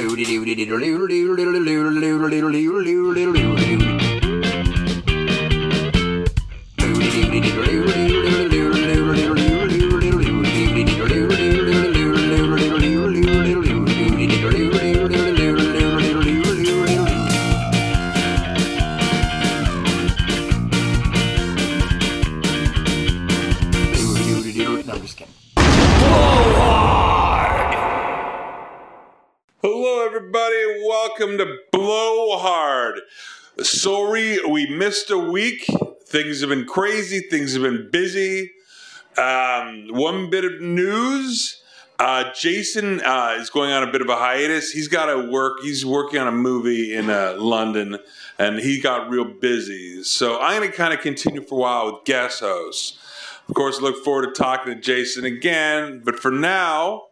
No, missed a week. Things have been crazy, things have been busy. Um, one bit of news uh, Jason uh, is going on a bit of a hiatus. He's got to work, he's working on a movie in uh, London, and he got real busy. So I'm going to kind of continue for a while with guest hosts. Of course, look forward to talking to Jason again, but for now,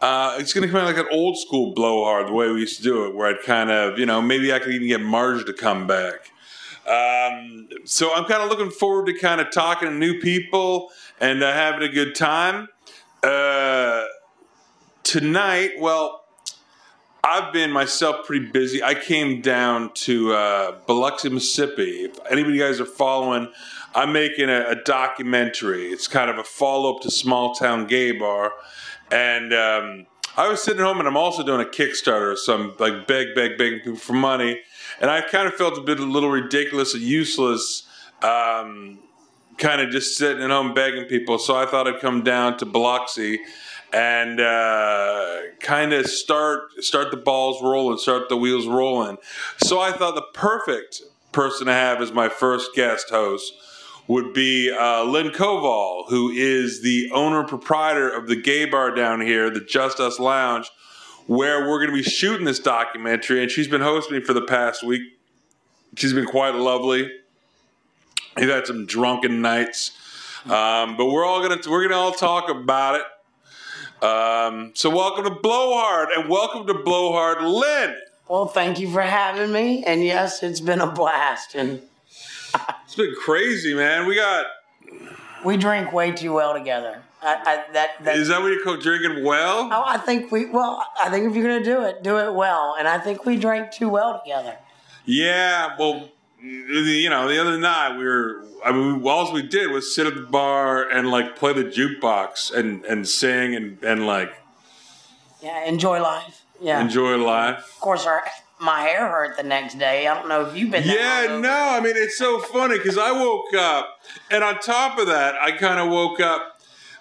uh, it's going to come out like an old school blowhard, the way we used to do it, where I'd kind of, you know, maybe I could even get Marge to come back. Um, so I'm kind of looking forward to kind of talking to new people and uh, having a good time. Uh, tonight, well, I've been myself pretty busy. I came down to uh, Biloxi, Mississippi. If anybody guys are following, I'm making a, a documentary. It's kind of a follow up to Small Town Gay Bar. And um, I was sitting home and I'm also doing a Kickstarter. So I'm like beg, beg, begging people for money. And I kind of felt a bit a little ridiculous and useless. Um, kind of just sitting at home begging people. So I thought I'd come down to Biloxi and uh, kind of start start the balls rolling, start the wheels rolling. So I thought the perfect person to have as my first guest host would be uh, Lynn Koval, who is the owner proprietor of the gay bar down here, the Just Us Lounge, where we're going to be shooting this documentary. And she's been hosting me for the past week. She's been quite lovely. We've had some drunken nights, um, but we're all gonna we're gonna all talk about it. Um, so welcome to Blowhard and welcome to Blowhard, Lynn. Well, thank you for having me. And yes, it's been a blast. And It's been crazy, man. We got we drink way too well together. I, I, that, that, is that what you call drinking well? Oh, I think we, well, I think if you're going to do it, do it well. And I think we drank too well together. Yeah, well, you know, the other night we were. I mean, all we did was sit at the bar and like play the jukebox and and sing and and like Yeah, enjoy life. Yeah. enjoy life. Of course, our, my hair hurt the next day. I don't know if you've been. Yeah, no, I mean it's so funny because I woke up, and on top of that, I kind of woke up.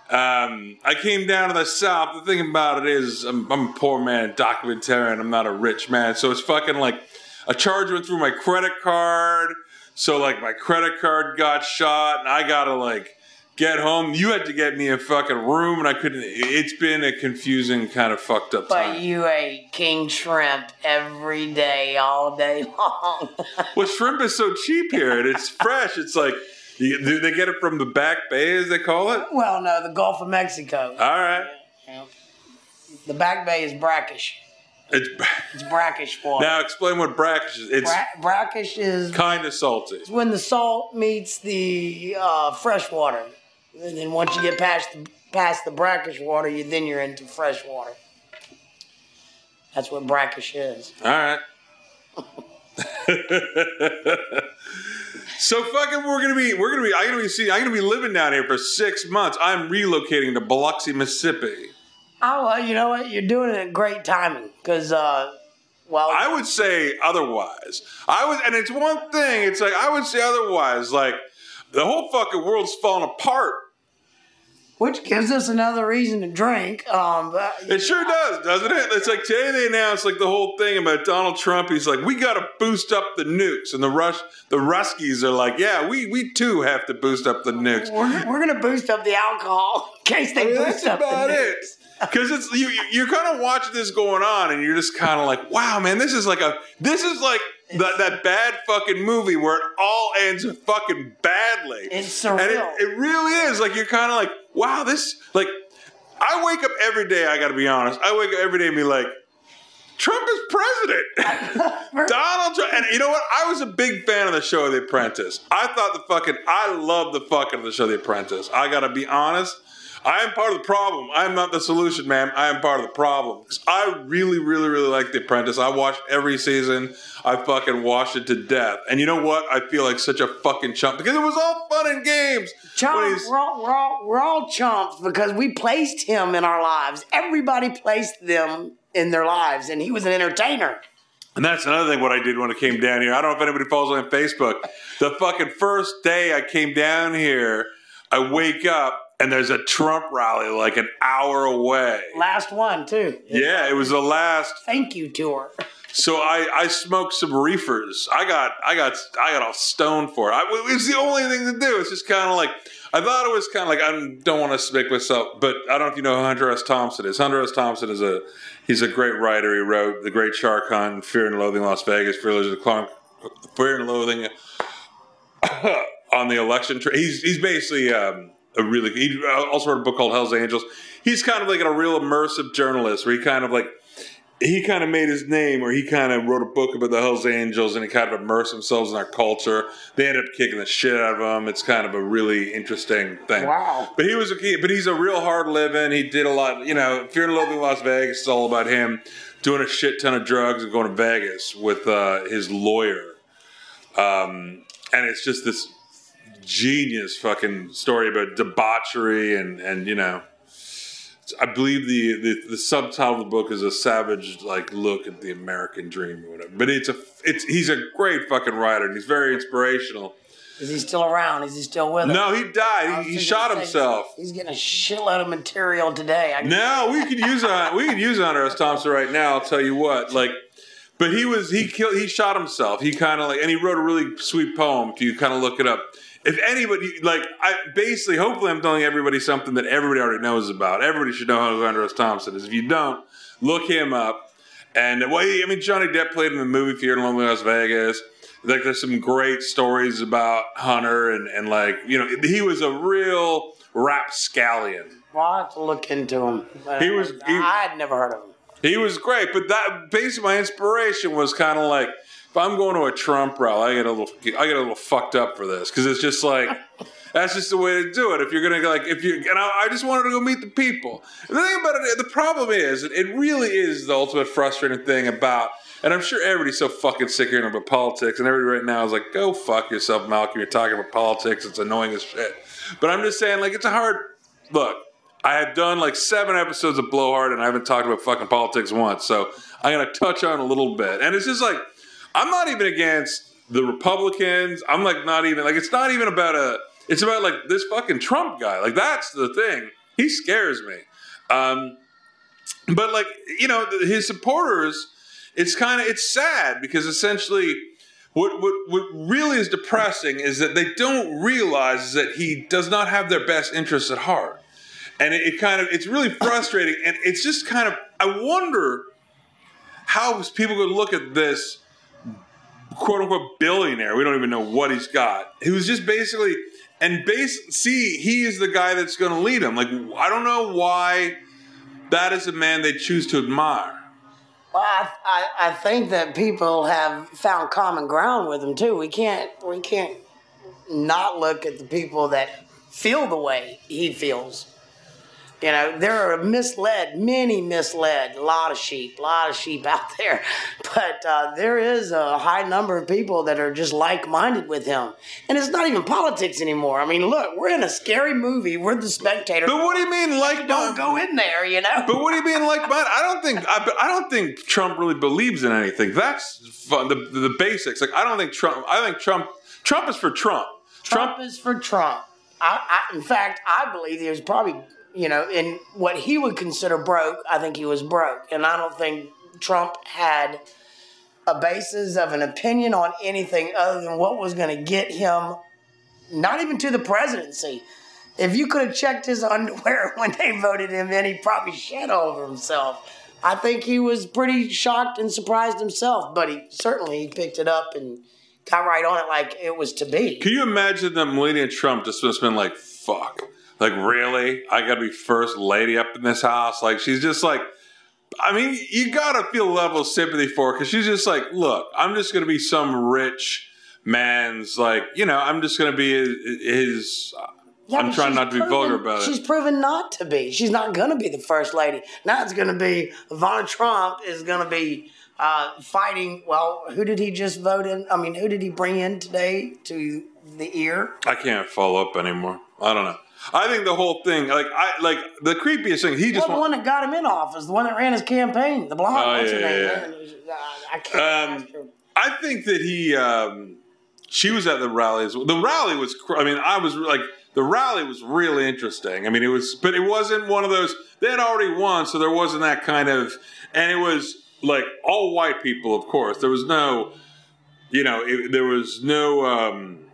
Um, I came down to the south. The thing about it is, I'm, I'm a poor man, documentarian. I'm not a rich man, so it's fucking like a charge went through my credit card. So like my credit card got shot, and I gotta like get home. You had to get me a fucking room, and I couldn't. It's been a confusing kind of fucked up But time. you ate king shrimp every day, all day long. Well, shrimp is so cheap here, and it's fresh. It's like, you, do they get it from the back bay, as they call it? well, no, the Gulf of Mexico. All right, Yeah. The back bay is brackish. it's It's brackish water. now explain what brackish is. It's Bra- brackish is kind of salty. It's when the salt meets the uh, fresh water. And then once you get past the, past the brackish water, you then you're into fresh water. That's what brackish is. All right. so fucking, we're gonna be, we're gonna be, I'm gonna be seeing, I'm gonna be living down here for six months. I'm relocating to Biloxi, Mississippi. Oh, well, you know what? You're doing it at great timing because, uh, well, I would say otherwise. I would, and it's one thing. It's like I would say otherwise. Like the whole fucking world's falling apart. Which gives us another reason to drink. Um, but, It sure does, doesn't it? It's like today they announced like the whole thing about Donald Trump. He's like, we got to boost up the nukes, and the Rush, the Ruskies are like, yeah, we we too have to boost up the nukes. we're, we're going to boost up the alcohol in case they I mean, boost that's up about the it. Because it's you, you- you're kind of watching this going on, and you're just kind of like, wow, man, this is like a this is like that that bad fucking movie where it all ends fucking badly. It's and it, it really is like you're kind of like, wow, this like. I wake up every day. I got to be honest. I wake up every day and be like, Trump is president. Donald Trump. And you know what? I was a big fan of the show The Apprentice. I thought the fucking, I love the fucking the show The Apprentice. I gotta be honest. I am part of the problem. I am not the solution, man. I am part of the problem. I really, really, really like The Apprentice. I watched every season. I fucking watched it to death. And you know what? I feel like such a fucking chump because it was all fun and games. When Chump, we're all, we're, all, we're all chumps because we placed him in our lives. Everybody placed them in their lives, and he was an entertainer. And that's another thing what I did when I came down here. I don't know if anybody follows me on Facebook. The fucking first day I came down here, I wake up and there's a Trump rally like an hour away. Last one, too. Yeah, it was the last. Thank you tour. So I, I smoked some reefers. I got I got I got all stoned for it. I, it was the only thing to do. It's just kind of like I thought it was kind of like I don't want to speak myself, but I don't know if you know who Hunter S. Thompson is. Hunter S. Thompson is a he's a great writer. He wrote The Great Shark Hunt, Fear and Loathing in Las Vegas, Fear and Loathing, Fear and Loathing on the election. Tra- he's he's basically um, a really he also wrote a book called Hell's Angels. He's kind of like a real immersive journalist where he kind of like he kind of made his name or he kind of wrote a book about the Hells Angels and he kind of immersed themselves in our culture. They ended up kicking the shit out of him. It's kind of a really interesting thing. Wow. But he was a key, but he's a real hard living. He did a lot, you know, Fear and Loathing in Las Vegas is all about him doing a shit ton of drugs and going to Vegas with uh, his lawyer. Um, and it's just this genius fucking story about debauchery and, and you know, I believe the, the the subtitle of the book is a savage like look at the American dream or whatever. But it's a it's he's a great fucking writer and he's very inspirational. Is he still around? Is he still with us? No, he died. He, he shot himself. He's getting a shitload of material today. I No, we could use on we could use Hunter S. Thompson right now. I'll tell you what, like, but he was he killed he shot himself. He kind of like and he wrote a really sweet poem. If you kind of look it up, if anybody like I basically hopefully I'm telling everybody something that everybody already knows about. Everybody should know who Hunter S. Thompson is. If you don't, look him up. And well, I mean Johnny Depp played in the movie Fear and Loathing in Las Vegas. Like there's some great stories about Hunter and and like you know he was a real rapscallion. Well, I'll have to look into him. He was- he- I had never heard of him. He was great, but that basically my inspiration was kind of like if I'm going to a Trump rally, I get a little I get a little fucked up for this because it's just like that's just the way to do it. If you're gonna like if you and I, I just wanted to go meet the people. And the thing about it, the problem is it really is the ultimate frustrating thing about. And I'm sure everybody's so fucking sick of hearing about politics, and everybody right now is like, "Go fuck yourself, Malcolm. You're talking about politics. It's annoying as shit." But I'm just saying, like, it's a hard look. I have done like seven episodes of Blowhard and I haven't talked about fucking politics once. So I'm going to touch on a little bit. And it's just like, I'm not even against the Republicans. I'm like, not even, like, it's not even about a, it's about like this fucking Trump guy. Like, that's the thing. He scares me. Um, but like, you know, his supporters, it's kind of, it's sad because essentially, what, what, what really is depressing is that they don't realize that he does not have their best interests at heart and it, it kind of it's really frustrating and it's just kind of i wonder how people could look at this quote unquote billionaire we don't even know what he's got he was just basically and base see he is the guy that's going to lead him like i don't know why that is a man they choose to admire Well, I, I, I think that people have found common ground with him too. We can't we can't not look at the people that feel the way he feels. You know, there are misled, many misled, a lot of sheep, a lot of sheep out there. But uh, there is a high number of people that are just like minded with him. And it's not even politics anymore. I mean, look, we're in a scary movie. We're the spectator. but what do you mean like Don't go in there, you know? But what do you mean like mine? I don't think I, I don't think Trump really believes in anything. That's fun, the the basics. Like I don't think Trump. I think Trump. Trump is for Trump. Trump is for Trump. I, I, in fact, I believe he was probably, you know, in what he would consider broke. I think he was broke, and I don't think Trump had a basis of an opinion on anything other than what was going to get him, not even to the presidency. If you could have checked his underwear when they voted him in, he probably shed all over himself. I think he was pretty shocked and surprised himself, but he certainly he picked it up and got right on it like it was to be. Can you imagine that Melania Trump just must been like, "Fuck." Like really, I gotta be first lady up in this house. Like she's just like, I mean, you gotta feel a level of sympathy for her because she's just like, look, I'm just gonna be some rich man's like, you know, I'm just gonna be his, his Yeah, I'm trying not to be vulgar about it. She's proven not to be. She's not going to be the first lady. Now it's going to be Ivana Trump is going to be uh, fighting. Well, who did he just vote in? I mean, who did he bring in today to the ear? I can't follow up anymore. I don't know. I think the whole thing, like I like the creepiest thing. He Well, just the one that got him in office, the one that ran his campaign, the blonde. Oh, what's her yeah, name? yeah, man? Uh, I can't. Um. I think that he, um, she was at the rally as well. The rally was, cr- I mean, I was like, the rally was really interesting. I mean, it was, but it wasn't one of those, they had already won, so there wasn't that kind of, and it was like all white people, of course. There was no, you know, it, there was no, um,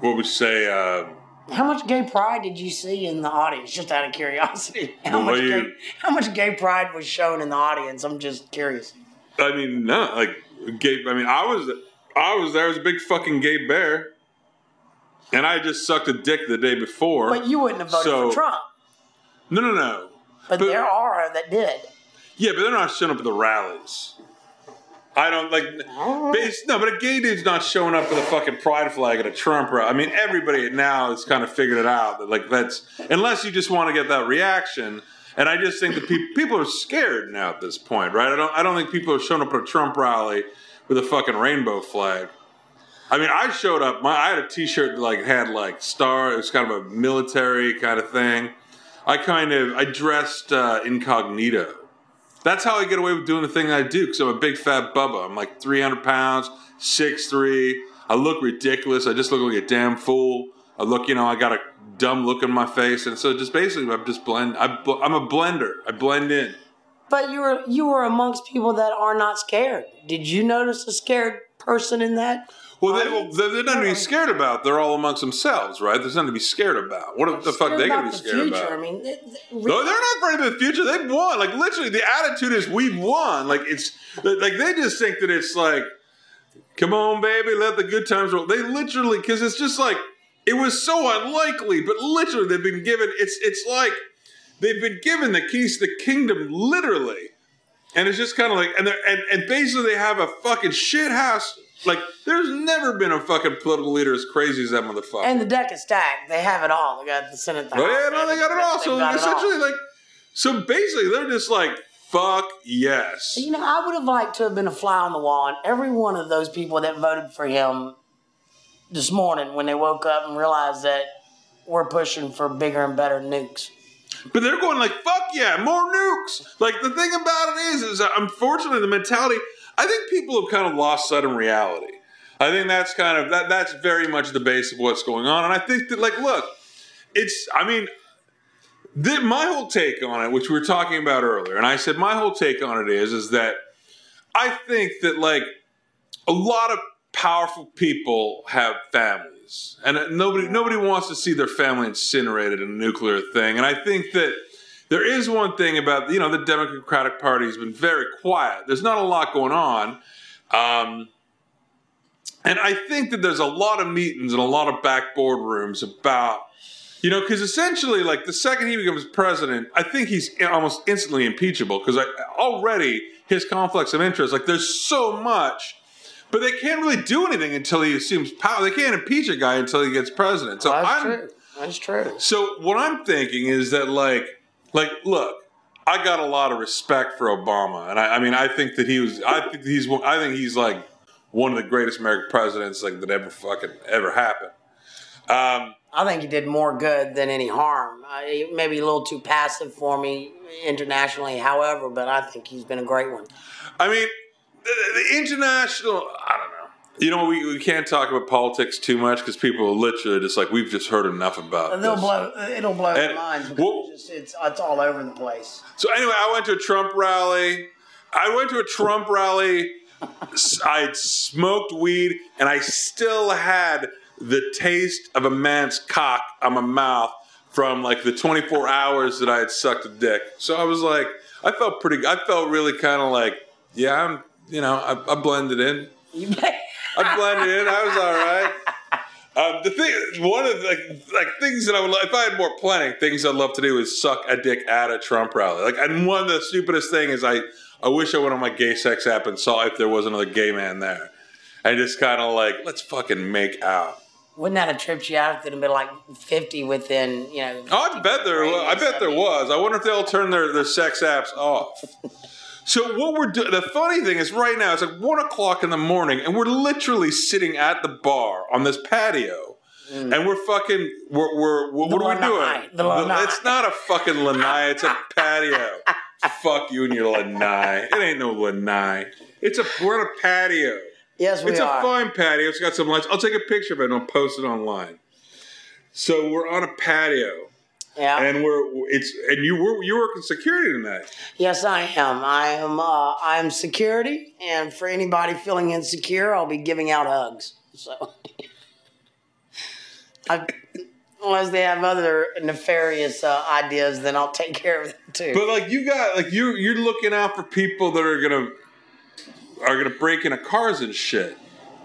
what would you say, uh, How much gay pride did you see in the audience? Just out of curiosity, how much you- gay, how much gay pride was shown in the audience? I'm just curious. I mean, no, like gay. I mean, I was, I was there as a big fucking gay bear, and I just sucked a dick the day before. But you wouldn't have voted So- for Trump. no, no, no. But, But- there are that did. Yeah, but they're not showing up at the rallies. I don't like. Base, no, but a gay dude's not showing up with a fucking pride flag at a Trump rally. I mean, everybody now has kind of figured it out that like that's unless you just want to get that reaction. And I just think that pe- people are scared now at this point, right? I don't. I don't think people are showing up at a Trump rally with a fucking rainbow flag. I mean, I showed up. My I had a T-shirt that like had like star. It was kind of a military kind of thing. I kind of I dressed uh, incognito. That's how I get away with doing the thing I do because I'm a big fat bubba. I'm like 300 pounds, 6'3. I look ridiculous. I just look like a damn fool. I look, you know, I got a dumb look in my face, and so just basically, I'm just blend. I, I'm a blender. I blend in. But you were you were amongst people that are not scared. Did you notice a scared person in that? Well, they, well they're, nothing to be scared about. They're all amongst themselves, right? There's nothing to be scared about. What the fuck they gonna be the scared future. about? I mean, it, it- No, they're not afraid of the future. They've won. Like literally, the attitude is we've won. Like it's like they just think that it's like, come on, baby, let the good times roll. They literally because it's just like it was so unlikely, but literally they've been given. It's it's like they've been given the keys to the kingdom, literally, and it's just kind of like and they're and and basically they have a fucking shit house. Like there's never been a fucking political leader as crazy as that motherfucker. and the deck is stacked. They have it all. They got the Senate. The Oh yeah, no, they got it all. So it all. essentially, like, so basically, they're just like, fuck yes. You know, I would have liked to have been a fly on the wall and every one of those people that voted for him this morning when they woke up and realized that we're pushing for bigger and better nukes. But they're going like, fuck yeah, more nukes. Like the thing about it is, is unfortunately the mentality. I think people have kind of lost sight of reality. I think that's kind of that. That's very much the base of what's going on. And I think that, like, look, it's. I mean, the, my whole take on it, which we were talking about earlier, and I said my whole take on it is, is that I think that like a lot of powerful people have families, and nobody nobody wants to see their family incinerated in a nuclear thing. And I think that there is one thing about you know the Democratic Party has been very quiet. There's not a lot going on. Um, and I think that there's a lot of meetings and a lot of back boardrooms about, you know, because essentially, like the second he becomes president, I think he's almost instantly impeachable because already his conflicts of interest, like there's so much, but they can't really do anything until he assumes power. They can't impeach a guy until he gets president. So That's I'm, true. That's true. so what I'm thinking is that like like look, I got a lot of respect for Obama, and I, I mean I think that he was I think he's I think he's like one of the greatest American presidents like that ever fucking ever happened. Um, I think he did more good than any harm. Uh, he maybe a little too passive for me internationally, however, but I think he's been a great one. I mean the, the international I don't know. You know we, we can't talk about politics too much because people are literally just like we've just heard enough about. They'll this. blow. It'll blow their minds because well- it's, just, it's it's all over the place. So anyway, I went to a Trump rally. I went to a Trump rally. I smoked weed, and I still had the taste of a man's cock on my mouth from like the 24 hours that I had sucked a dick. So I was like, I felt pretty. I felt really kind of like, yeah, I'm. You know, I, I blended in. I blended in. I was all right. Um, the thing, one of the like, like things that I would, if I had more planning, things I'd love to do is suck a dick at a Trump rally. Like, and one of the stupidest thing is I, I wish I went on my gay sex app and saw if there was another gay man there, and just kind of like, let's fucking make out. Wouldn't that have tripped you out if had been like 50 within, you know? Oh, I bet there. I bet there was. I wonder if they'll turn their, their sex apps off. So what we're doing? The funny thing is, right now it's like one o'clock in the morning, and we're literally sitting at the bar on this patio, mm. and we're fucking. We're, we're, what are we doing? The lanai. It's not a fucking lanai. It's a patio. Fuck you and your lanai. It ain't no lanai. It's a we're on a patio. Yes, we are. It's are. a fine patio. It's got some lights. I'll take a picture of it and I'll post it online. So we're on a patio, yeah. and we're it's and you were you working security tonight. yes, I am. I am. Uh, I am security, and for anybody feeling insecure, I'll be giving out hugs. So, I, unless they have other nefarious uh, ideas, then I'll take care of them too. But like you got like you you're looking out for people that are gonna are gonna break into cars and shit.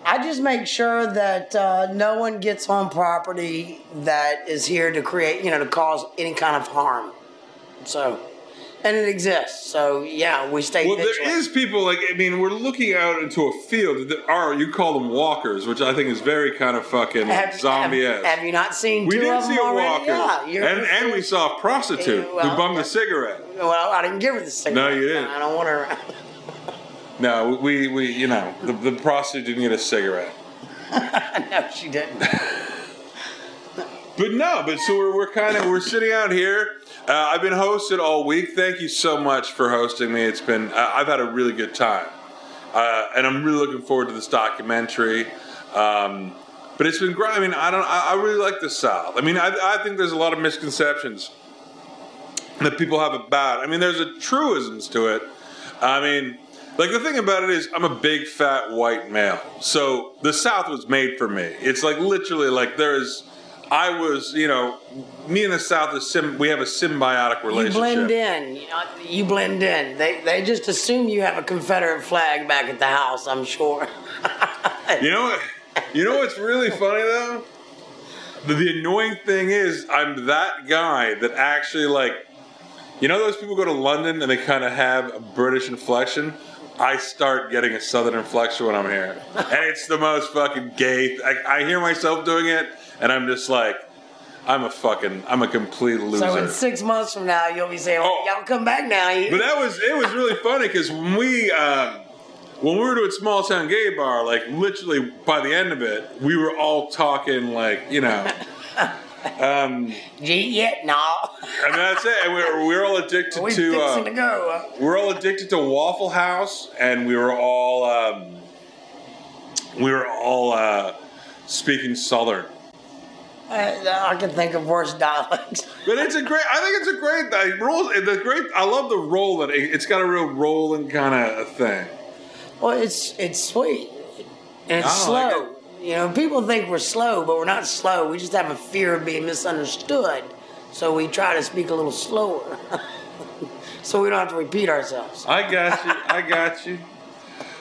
I just make sure that uh, no one gets on property that is here to create, you know, to cause any kind of harm. So, and it exists. So, yeah, we stay Well, vigilant. there is people like I mean we're looking out into a field that are you call them walkers, which I think is very kind of fucking have, zombie have, esque. have you not seen We two did see a already? walker, Yeah, and and we saw a prostitute well, who bummed yeah. a cigarette. Well, I didn't give her the cigarette. No, you didn't. I don't want her. No, we we you know the, the prostitute didn't get a cigarette. no, she didn't. But no, but so we're, we're kind of we're sitting out here. Uh, I've been hosted all week. Thank you so much for hosting me. It's been uh, I've had a really good time, uh, and I'm really looking forward to this documentary. Um, but it's been great. I mean, I don't. I, I really like the South. I mean, I, I think there's a lot of misconceptions that people have about. I mean, there's a truisms to it. I mean, like the thing about it is, I'm a big fat white male, so the South was made for me. It's like literally like there is. I was, you know, me and the South is sim- we have a symbiotic relationship. You blend in. You, know, you blend in. They, they just assume you have a Confederate flag back at the house, I'm sure. You know what? You know what's really funny though? The, the annoying thing is, I'm that guy that actually like, you know, those people go to London and they kind of have a British inflection. I start getting a Southern inflection when I'm here, and it's the most fucking gay. I, I hear myself doing it, and I'm just like, I'm a fucking, I'm a complete loser. So in six months from now, you'll be saying, Oh. "Y'all come back now." You- But that was it was really funny because when we um, when we were doing small town gay bar, like literally by the end of it, we were all talking like you know, um, Gee, yeah, no. and that's it. And we're, we were all addicted we to uh, to go. we were all addicted to Waffle House, and we were all um, we were all uh, speaking Southern. I, I can think of worse dialects. But it's a great. I think it's a great role. The great. I love the role that it, it's got a real rolling kind of thing. Well, it's it's sweet and it's I like slow. You know, people think we're slow, but we're not slow. We just have a fear of being misunderstood, so we try to speak a little slower, so we don't have to repeat ourselves. I got you. I got you.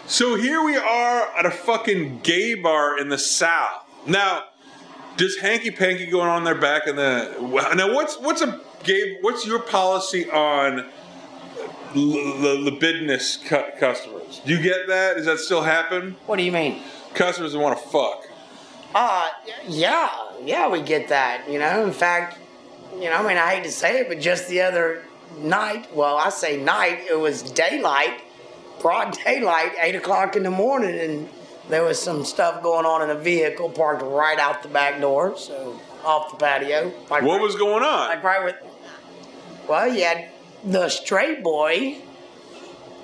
So here we are at a fucking gay bar in the South. Now, does hanky panky going on their back in the now? What's what's a gay? What's your policy on l- the libidinous cu- customers? Do you get that? Does that still happen? What do you mean? Customers want to fuck. Uh, yeah, yeah, we get that. You know, in fact, you know, I mean, I hate to say it, but just the other night, well, I say night, it was daylight, broad daylight, eight o'clock in the morning, and there was some stuff going on in a vehicle parked right out the back door, so off the patio. Like What right- was going on? like right with? Well, you had the straight boy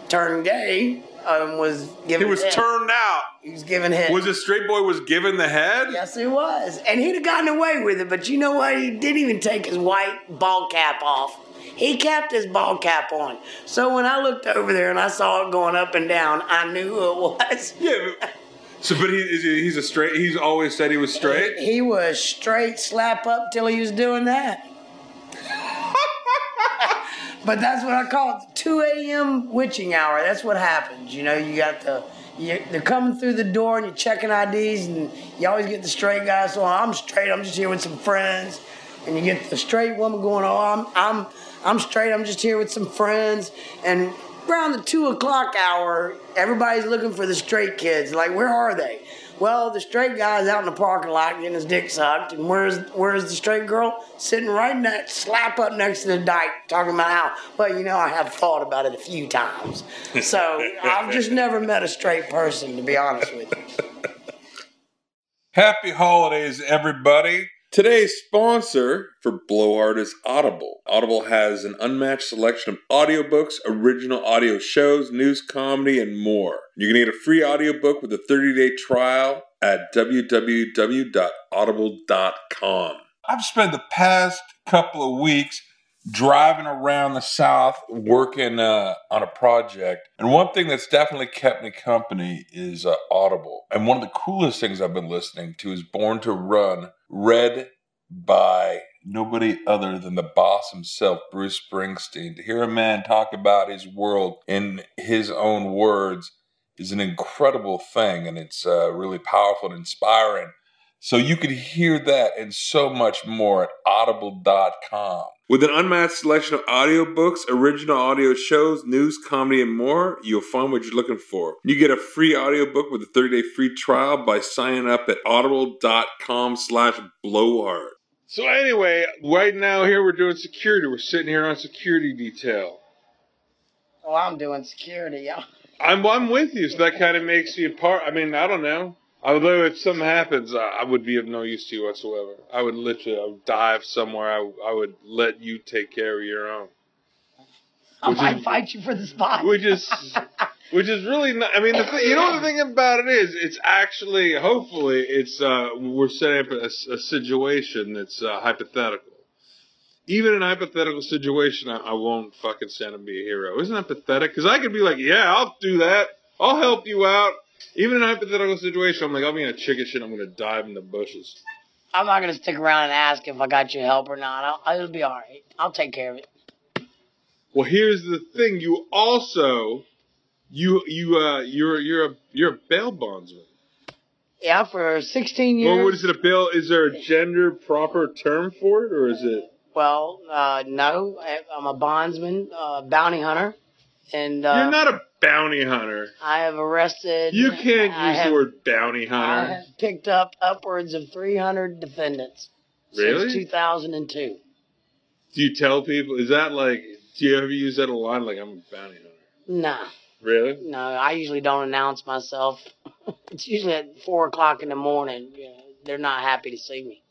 turned gay, um, was He was head. turned out. He was giving head. Was a straight boy was given the head? Yes, he was. And he'd have gotten away with it, but you know what? He didn't even take his white ball cap off. He kept his ball cap on. So when I looked over there and I saw it going up and down, I knew who it was. Yeah. But, so, but he, he's a straight. He's always said he was straight. He was straight slap up till he was doing that. but that's what I call it 2 a.m. witching hour. That's what happens. You know, you got the. You, they're coming through the door and you're checking IDs, and you always get the straight guy. So I'm straight. I'm just here with some friends, and you get the straight woman going. Oh, I'm I'm I'm straight. I'm just here with some friends, and around the two o'clock hour, everybody's looking for the straight kids. Like, where are they? Well, the straight guy's out in the parking lot getting his dick sucked, and where's where's the straight girl sitting right next, slap up next to the dike, talking about how. Well, you know, I have thought about it a few times, so I've just never met a straight person, to be honest with you. Happy holidays, everybody. Today's sponsor for Blowhard is Audible. Audible has an unmatched selection of audiobooks, original audio shows, news, comedy, and more. You can get a free audiobook with a 30-day trial at www.audible.com. I've spent the past couple of weeks driving around the South working uh, on a project. And one thing that's definitely kept me company is uh, Audible. And one of the coolest things I've been listening to is Born to Run, read by nobody other than the boss himself, Bruce Springsteen. To hear a man talk about his world in his own words is an incredible thing, and it's uh, really powerful and inspiring. So you could hear that and so much more at audible.com. With an unmatched selection of audiobooks, original audio shows, news, comedy, and more, you'll find what you're looking for. You get a free audiobook with a 30-day free trial by signing up at audible.com slash blowhard. So anyway, right now here we're doing security. We're sitting here on security detail. Oh, I'm doing security, yeah. I'm I'm with you, so that kind of makes you a part. I mean, I don't know. Although if something happens, I would be of no use to you whatsoever. I would literally I would dive somewhere. I, I would let you take care of your own. I might is- fight you for the spot. Which is which is really not. I mean, the thing, you know the thing about it is, it's actually hopefully it's uh we're setting up a, a situation that's uh, hypothetical. Even in a hypothetical situation, I, I won't fucking stand and be a hero. Isn't that pathetic? Because I could be like, yeah, I'll do that. I'll help you out. Even in a hypothetical situation, I'm like, I'll be in a chicken shit. I'm gonna dive in the bushes. I'm not gonna stick around and ask if I got your help or not. I'll, it'll be all right. I'll take care of it. Well, here's the thing. You also, you you uh, you're you're a you're a bail bondsman. Yeah, for 16 years. Well, what is it? A bail? Is there a gender proper term for it, or is it? Well, uh, no, I- I'm a bondsman, uh, bounty hunter, and uh, You're not a bounty hunter. I have arrested. You can't I use have, the word bounty hunter. I have picked up upwards of 300 defendants Really? since 2002. Do you tell people? Is that like? Do you ever use that a lot? Like I'm a bounty hunter. Nah, Really? no, I usually don't announce myself. it's usually at four o'clock in the morning. You know, they're not happy to see me.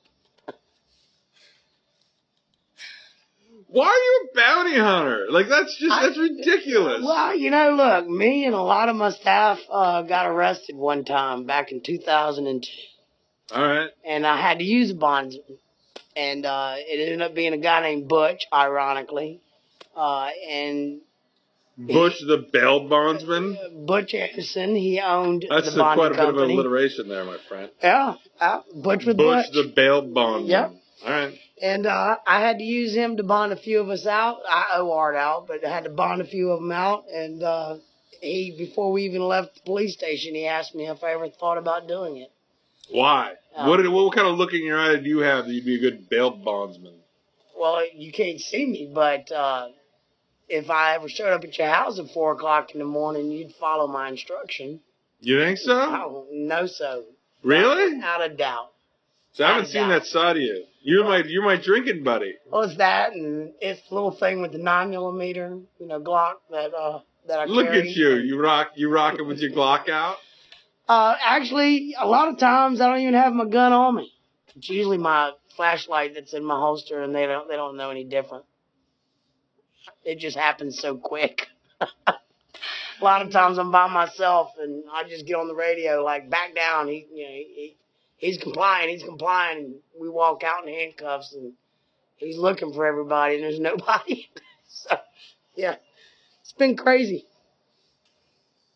Why are you a bounty hunter? Like that's just I- that's ridiculous. Well, you know, look, me and a lot of my staff uh, got arrested one time back in 2002. All right. and I had to use a bondsman. And uh, it ended up being a guy named Butch, ironically. Uh, and Butch the bail bondsman. Butch Anderson, he owned That's the a, quite a bonding bit of alliteration there, my friend. yeah, uh, Butch with Bush Butch. the bail bondsman. Yep. All right. And uh, I had to use him to bond a few of us out. I OR'd out, but I had to bond a few of them out. And uh, he, before we even left the police station, he asked me if I ever thought about doing it. Why? Um, what did, what kind of look in your eye do you have that you'd be a good bail bondsman? Well, you can't see me, but uh, if I ever showed up at your house at four o'clock in the morning, you'd follow my instruction. You think so? No, so. Really? Without a doubt. So I haven't seen that side of you. You're my you're my drinking buddy. Well, it's that, and it's the little thing with the nine millimeter, you know, Glock that uh that I Look carry. at you. You rock you rocking with your Glock out. Uh, actually, a lot of times I don't even have my gun on me. It's usually my flashlight that's in my holster, and they don't they don't know any different. It just happens so quick. a lot of times I'm by myself, and I just get on the radio like back down. He, you know, he, he's complying, he's complying. And we walk out in handcuffs, and he's looking for everybody, and there's nobody. so, yeah, it's been crazy.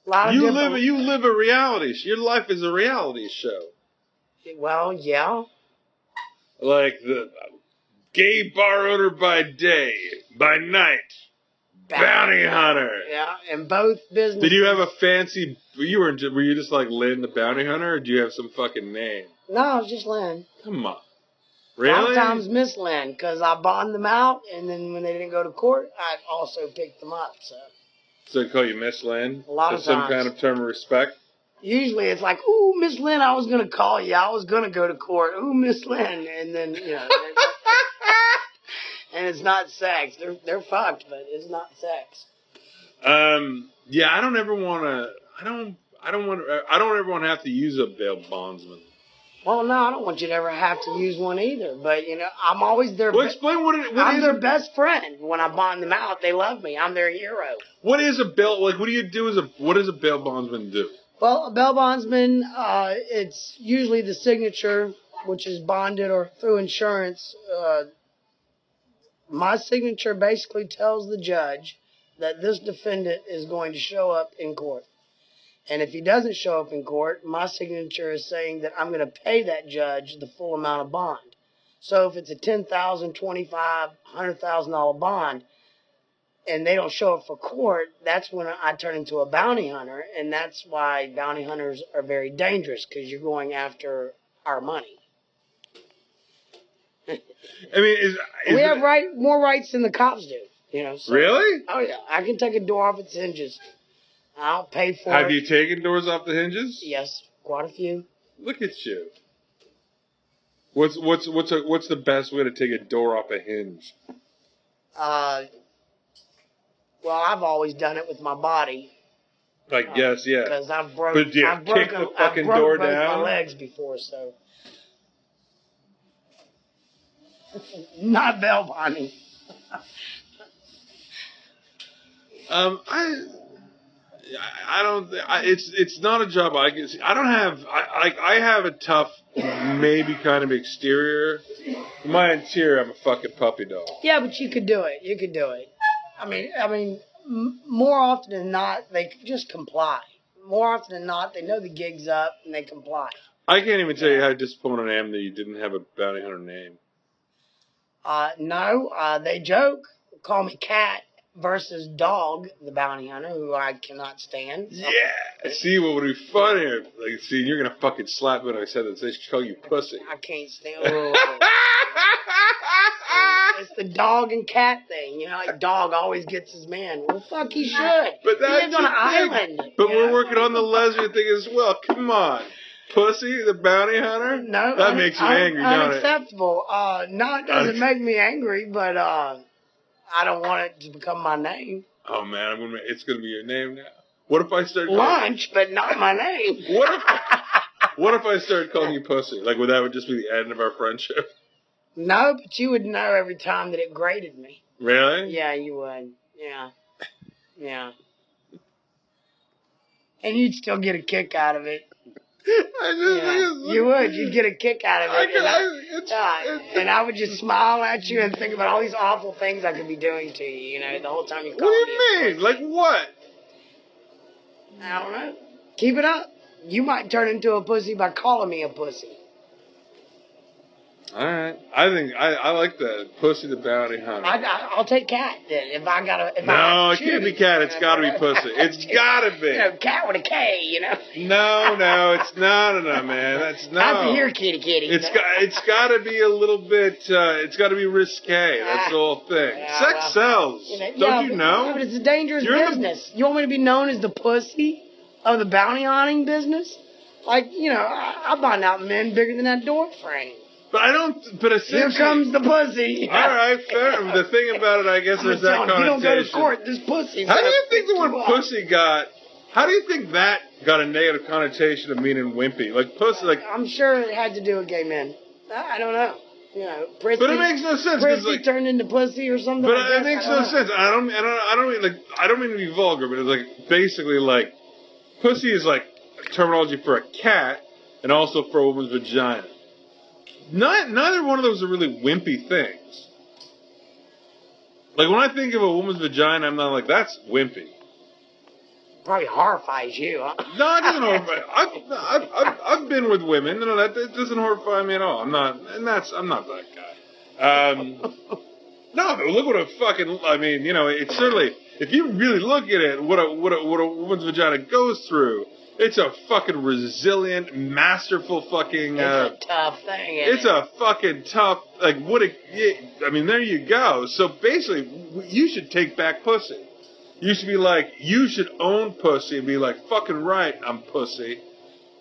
You live you live a reality. Your life is a reality show. Well, yeah. Like the gay bar owner by day, by night, bounty hunter. Yeah, and both businesses. Did you have a fancy? You were were you just like Lynn the bounty hunter, or do you have some fucking name? No, I was just Lynn. Come on, really? Sometimes Miss Lynn, because I bond them out, and then when they didn't go to court, I also picked them up. So So they call you Miss Lynn? A lot of some kind of term of respect. Usually it's like, ooh, Miss Lynn, I was gonna call you. I was gonna go to court. Ooh, Miss Lynn, and then you know, and it's not sex. They're they're fucked, but it's not sex. Um, yeah, I don't ever want to. I don't. I don't want. I don't ever want to have to use a bail bondsman. Well, no, I don't want you to ever have to use one either. But you know, I'm always their. Well, explain what it. What I'm is their a, best friend. When I bond them out, they love me. I'm their hero. what is a bail? Like, what do you do as a? What does a bail bondsman do? Well, a bail bondsman, uh, it's usually the signature, which is bonded or through insurance. Uh, my signature basically tells the judge that this defendant is going to show up in court. And if he doesn't show up in court, my signature is saying that I'm going to pay that judge the full amount of bond. So if it's a ten thousand, twenty-five, hundred thousand dollar bond, and they don't show up for court, that's when I turn into a bounty hunter, and that's why bounty hunters are very dangerous because you're going after our money. I mean, is, is we have right more rights than the cops do. You know. So, really? Oh yeah, I can take a door off its hinges. I'll pay for it. Have it. you taken doors off the hinges? Yes, quite a few. Look at you. What's what's what's a, what's the best way to take a door off a hinge? Uh, well, I've always done it with my body Like yes, yeah. because I've broken. But do you I've kick broken, the I've fucking broke door down? my legs before, so not bail bonding. Um, I, I I don't. I, it's it's not a job I can. see. I don't have. I like I have a tough, maybe kind of exterior. My interior, I'm a fucking puppy dog. Yeah, but you could do it. You could do it. I mean, I mean, m- more often than not, they just comply. More often than not, they know the gig's up and they comply. I can't even tell you how disappointed I am that you didn't have a bounty hunter name. Uh, no, uh, they joke. Call me Cat versus Dog, the bounty hunter, who I cannot stand. So- Yeah. See what would be funnier? Like, see, you're gonna fucking slap me when I said that. They should call you pussy. I can't stand. It's the dog and cat thing, you know. Like dog always gets his man. Well, fuck, he should. But he that's lives on an thing. island. But we're know? working on the lesbian thing as well. Come on, pussy, the bounty hunter. No, that un- makes you un- angry, don't it? Unacceptable. Uh, no, it doesn't make me angry, but uh, I don't want it to become my name. Oh man, I'm gonna. It's gonna be your name now. What if I start? Lunch, but not my name. What if? What if I started calling you pussy? Like, would that would just be the end of our friendship? no, but you would know every time that it grated me. Really? Yeah, you would. Yeah. Yeah. And you'd still get a kick out of it. I I Yeah. You would. You'd get a kick out of I, it. And I, I, it's, Yeah, it's- and I would just smile at you and think about all these awful things I could be doing to you, you know, the whole time you what do you mean? Like what? I don't know. Keep it up. You might turn into a pussy by calling me a pussy. All right. I think I, I like that pussy the bounty hunter. I, I, I'll take cat then if I gotta. If I no, have it to can't be cat. It's got to be pussy. It's got to You know, cat with a K. You know. No, no, it's no, no, no, man. That's no. Happy here, kitty, kitty. It's got it's got to be a little bit. Uh, it's got to be risque. That's the whole thing. Yeah, Sex well, sells. You know, Don't yeah, you know? yeah, but it's a dangerous You're the- business. You want me to be known as the pussy of the bounty hunting business? Like, you know, I, I bind out men bigger than that door frame. But I don't. But essentially, Here comes the pussy. All right, fair. The thing about it, I guess, I'm gonna that him, you don't go to court. This pussy. How do you think the word pussy got? How do you think that got a negative connotation of meaning wimpy? Like pussy, like. I'm sure it had to do with gay men. I, don't know. You know, Prissy, But it makes no sense. Prissy like, turned into pussy or something. But like it makes no know. sense. I don't. I don't. I don't mean like. I don't mean to be vulgar, but it's like basically like, pussy is like terminology for a cat and also for a woman's vagina. Not neither one of those are really wimpy things. Like when I think of a woman's vagina, I'm not like that's wimpy. Probably horrifies you. Huh? No, it doesn't horrify. I've, I've, I've, I've been with women. No, that, that doesn't horrify me at all. I'm not, and that's I'm not that guy. Um, no, but look what a fucking. I mean, you know, it's certainly if you really look at it, what a what a what a woman's vagina goes through. It's a fucking resilient, masterful fucking. Uh, It's a tough thing. it's it? a fucking tough. Like what? A, I mean, there you go. So basically, you should take back pussy. You should be like, you should own pussy and be like, fucking right, I'm pussy.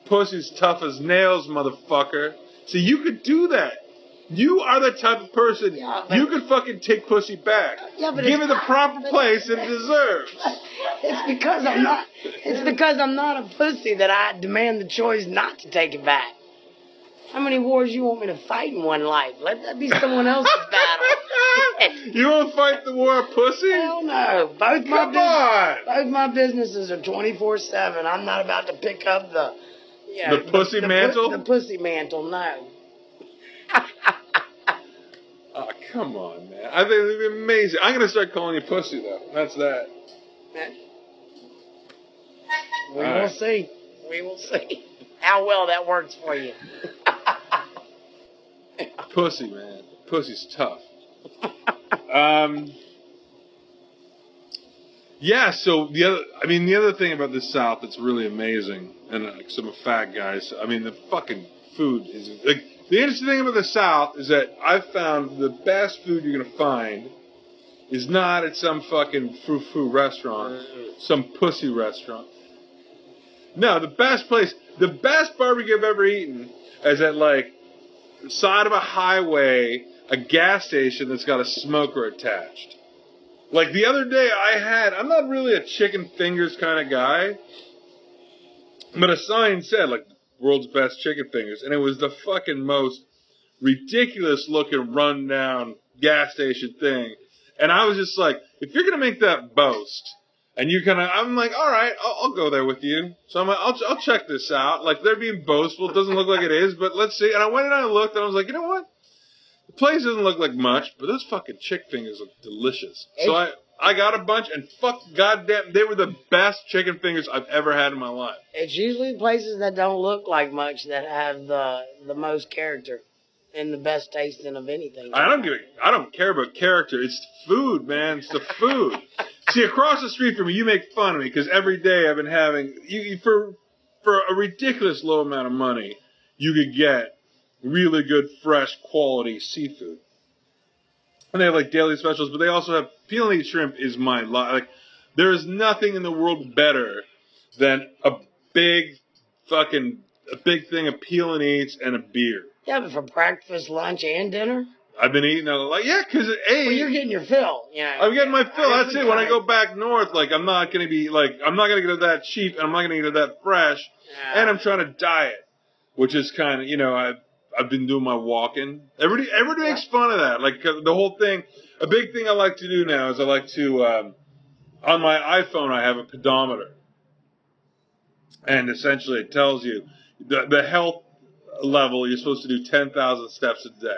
Pussy's tough as nails, motherfucker. See, you could do that. You are the type of person Yeah, you could fucking take pussy back. Yeah, but Give it the proper place it deserves. It's because I'm not. It's because I'm not a pussy that I demand the choice not to take it back. How many wars you want me to fight in one life? Let that be someone else's battle. you won't fight the war of pussy? Hell no. Both my Come on. Both my businesses are 24 7. I'm not about to pick up the. You The pussy pu- mantle? The pussy mantle, no. Oh, come on, man. I think it'd be amazing. I'm gonna start calling you pussy though. That's that. We will Alright. see. We will see how well that works for you. Pussy, man. Pussy's tough. um. Yeah. So the other, I mean, the other thing about the South that's really amazing, and 'cause I'm a fat guy, so, I mean, the fucking food is like the interesting thing about the South is that I've found the best food you're gonna find is not at some fucking frou frou restaurant, some pussy restaurant. No, the best place, the best barbecue I've ever eaten is at like side of a highway, a gas station that's got a smoker attached. Like the other day, I had, I'm not really a chicken fingers kind of guy, but a sign said, like, world's best chicken fingers, and it was the fucking most ridiculous looking rundown gas station thing. And I was just like, if you're gonna make that boast, and you kind of, I'm like, all right, I'll, I'll go there with you. So I'm like, I'll, I'll check this out. Like they're being boastful. It doesn't look like it is, but let's see. And I went and I looked, and I was like, you know what? The place doesn't look like much, but those fucking chick fingers look delicious. So I, I got a bunch, and fuck, goddamn, they were the best chicken fingers I've ever had in my life. It's usually places that don't look like much that have the the most character and the best tasting of anything. I don't give a, I don't care about character. It's food, man. It's the food. See, across the street from me, you make fun of me because every day I've been having you, for for a ridiculous low amount of money, you could get really good, fresh, quality seafood. And they have like daily specials, but they also have peel and eat shrimp is my li Like, there is nothing in the world better than a big fucking a big thing of peel and eats and a beer. Yeah, but for breakfast, lunch, and dinner, I've been eating a like yeah, because a well, you're getting your fill. Know, I'm getting my fill. That's it. When I go back north, like I'm not gonna be like I'm not gonna get it that cheap, and I'm not gonna get it that fresh, Yeah. and I'm trying to diet, which is kind of you know I've I've been doing my walking. Everybody everybody makes fun of that. Like the whole thing. A big thing I like to do now is I like to um, on my iPhone I have a pedometer, and essentially it tells you the the health level you're supposed to do ten thousand steps a day.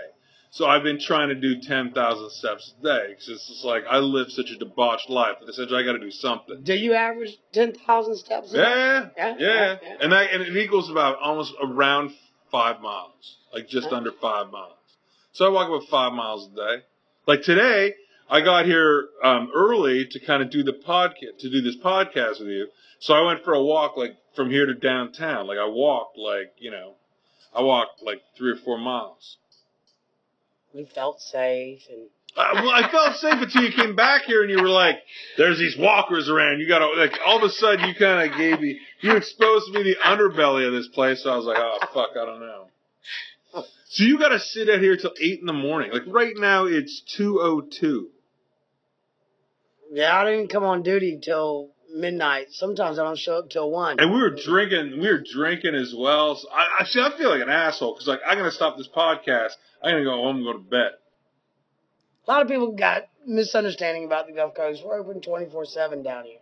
So I've been trying to do 10,000 steps a day because it's just like I live such a debauched life that essentially I got to do something. Do you average ten thousand steps? a day? Yeah, Yeah, yeah, yeah, yeah. and that and it equals about almost around five miles, like just under five miles. So I walk about five miles a day. Like today, I got here um, early to kind of do the podcast, to do this podcast with you. So I went for a walk, like from here to downtown. Like I walked, like you know, I walked like three or four miles. We felt safe and I, well, I felt safe until you came back here and you were like, "There's these walkers around." You got to like all of a sudden you kind of gave me, you exposed me the underbelly of this place. So I was like, "Oh fuck, I don't know." So you got to sit out here till eight in the morning. Like right now it's two o two. yeah, I didn't come on duty till midnight. Sometimes I don't show up till one. And we were drinking, we were drinking as well. So I, I see. I feel like an asshole because like I'm gonna stop this podcast. I'm gonna go home and go to bed. A lot of people got misunderstanding about the Gulf Coast. We're open twenty four seven down here.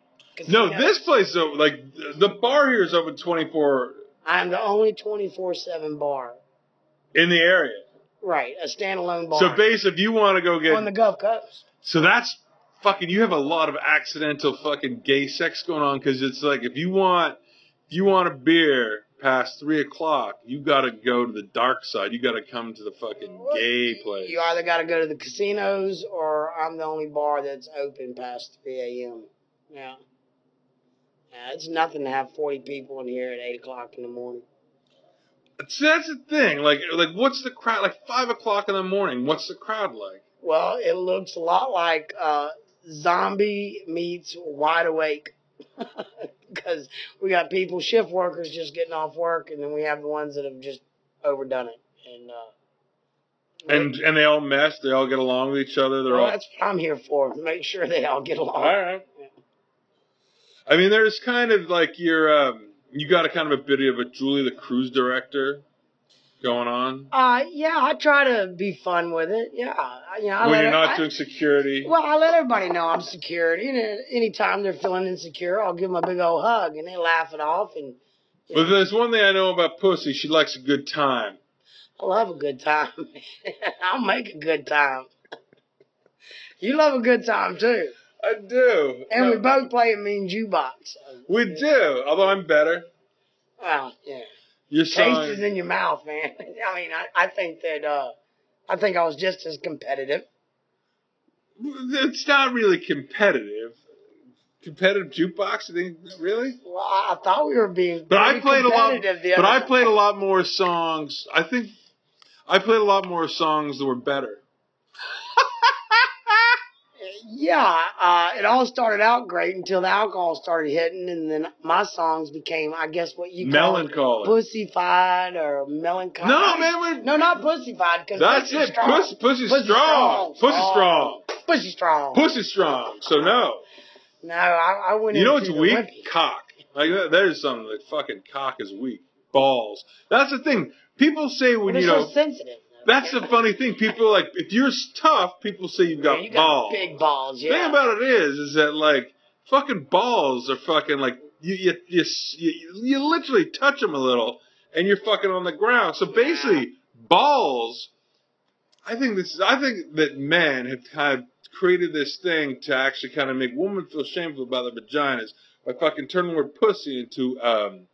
No, this place is open, like the bar here is open 24 I'm the only twenty four seven bar. in the area. Right, a standalone bar So, base if you want to go get on the Gulf Coast. So that's fucking. You have a lot of accidental fucking gay sex going on because it's like if you want, if you want a beer past three o'clock, you got to go to the dark side. You got to come to the fucking gay place. You either got to go to the casinos or I'm the only bar that's open past 3 a.m. Yeah. Yeah, it's nothing to have 40 people in here at 8 o'clock in the morning. So that's the thing. Like, like what's the crowd? Like five o'clock in the morning. What's the crowd like? Well, it looks a lot like uh, Zombie meets Wide Awake. because we got people, shift workers, just getting off work, and then we have the ones that have just overdone it. And uh, And and they all mesh. They all get along with each other. They're well, all that's what I'm here for. to Make sure they all get along. all right. I mean, there's kind of like your um, you got a kind of a bit of a Julie the Cruise director going on Uh, yeah, I try to be fun with it. Yeah, I- you know, I when let you're not I- doing security. Well, I let everybody know I'm security, and uh, anytime they're feeling insecure, I'll give them a big old hug, and they laugh it off. And But there's one thing I know about Pussy. She likes a good time. I love a good time. I'll make a good time. You love a good time too, I do. and we both play a mean jukebox. so- we do. Although I'm better. Well, yeah, Your taste is in your mouth, man. I mean, I, I think that uh, I think I was just as competitive. It's not really competitive. Competitive jukebox? I think really. Well, I, thought we were being But I played a lot. But I played a lot more songs. I think I played a lot more songs that were better. Yeah, uh, it all started out great until the alcohol started hitting, and then my songs became, I guess, what you Melancholy. pussyfied or melancholy. No, man, we're, no, not pussyfied. Cause that's it. Strong. Pussy, pussy, Pussy's strong. strong. Pussy strong. Pussy strong. Pussy strong. So no. no, I, I went. You know what's weak? wimpy. Cock. Like that, there's something like fucking cock is weak. Balls. That's the thing. People say when you know. so sensitive. That's the funny thing. People are like if you're tough, people say you've got Yeah, you balls. got big balls. The thing about it is, is that like fucking balls are fucking like you you you you, you literally touch them a little and you're fucking on the ground. So basically, balls. I think this. is I think that men have kind of created this thing to actually kind of make women feel shameful about their vaginas by fucking turning the word pussy into um,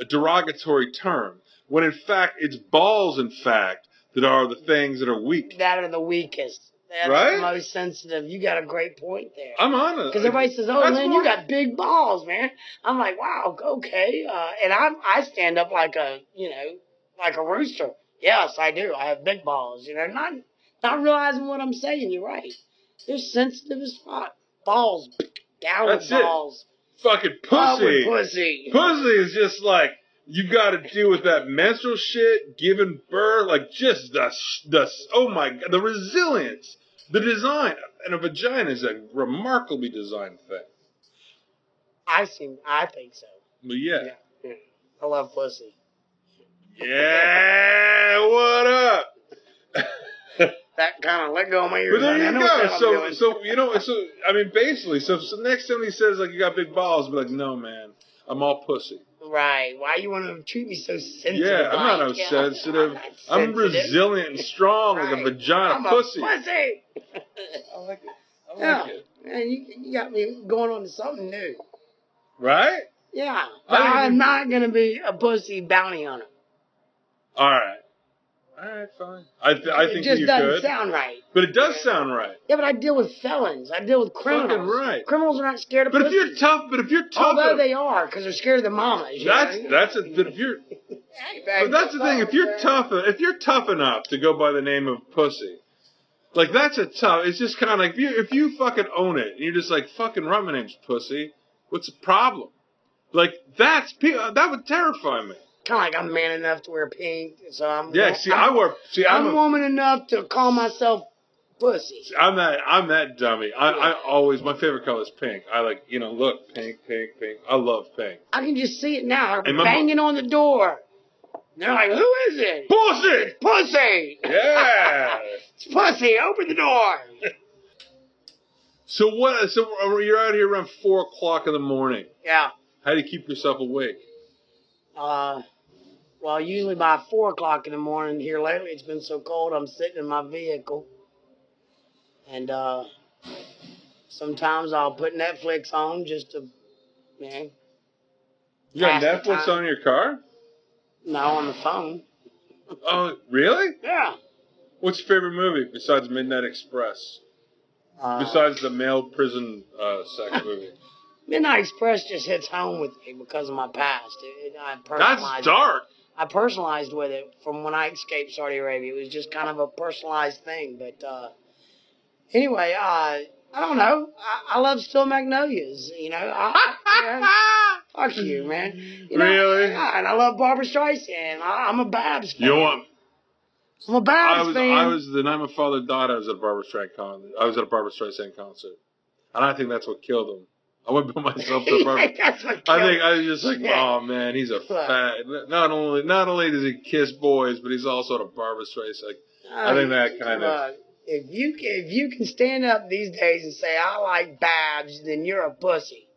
a derogatory term. When in fact, it's balls. In fact, that are the things that are weak. that are the weakest. That's Right? the most sensitive. You got a great point there. I'm on it. Because everybody says, "Oh, man, you got big balls, man." I'm like, "Wow, okay." Uh, and I I stand up like a you know like a rooster. Yes, I do. I have big balls. You know, not not realizing what I'm saying. You're right. They're sensitive as fuck. Balls down That's with it. balls. fucking pussy. pussy. Pussy is just like you got to deal with that menstrual shit, giving birth, like just the the oh my god, the resilience, the design, and a vagina is a remarkably designed thing. I seem. I think so. But yeah, Yeah. I love pussy. yeah, what up? That kind of let go of my ears. But there you know what the go. So, so you know, so I mean, basically, so, so next time he says like you got big balls, be like, no, man, I'm all pussy. Right. Why you want to treat me so sensitive? Yeah, I'm not no like? Yeah, sensitive. not I'm sensitive. resilient and strong like a Right. vagina I'm a pussy. pussy. I like it. I Yeah. like it. Man, you, you got me going on to something new. Right? Yeah. I think I'm you- not going to be a pussy bounty hunter. All right. All right, fine. I, th- I it think just you doesn't could. sound right. but it does sound right. Yeah, but I deal with felons. I deal with criminals. Fucking right. Criminals are not scared of But if you're tough, but if you're tough, Although they are, because they're scared of the mamas. you that's know? that's a, but if you're but that's the thing. If you're tough, if you're tough enough to go by the name of pussy, like that's a tough. It's just kind of like if you if you fucking own it and you're just like fucking right, my name's pussy. What's the problem? Like that's that would terrify me. Kind of like I'm man enough to wear pink, so I'm. Yeah. See, I I'm, wear. See, I'm I'm. a, woman enough to call myself pussy. I'm that I'm that dummy. I, I always my favorite color is pink. I like you know look pink pink pink. I love pink. I can just see it now. They're banging on the door. They're like, "Who is it?" Pussy. Pussy. Yeah. It's pussy. Open the door. so what? So you're out here around four o'clock in the morning. Yeah. How do you keep yourself awake? Uh, well, usually by four o'clock in the morning. Here lately, it's been so cold. I'm sitting in my vehicle, and uh, sometimes I'll put Netflix on just to, man. You got Netflix on your car? No, on the phone. Oh, really? Yeah. What's your favorite movie besides Midnight Express? Uh, Besides the male prison uh, sex movie? Midnight Express just hits home with me because of my past. It, it, I That's dark. I personalized with it from when I escaped Saudi Arabia. It was just kind of a personalized thing. But uh, anyway, uh, I don't know. I, I love Steel Magnolias. You know, I, I- Fuck you, man. You know, Really? Yeah, and I love Barbara Streisand. I, I'm a Babs fan. You what? I'm a Babs I was fan. I was the night my father died. I was at a Barbara Streisand concert. I was at a Barbara Streisand concert, and I think that's what killed him. I went by myself to Barbara. I think I was just like, Yeah. oh man, he's a fat. Not only not only does he kiss boys, but he's also a Barbara Streisand. I think that kind of- if you if you can stand up these days and say I like Babs, then you're a pussy.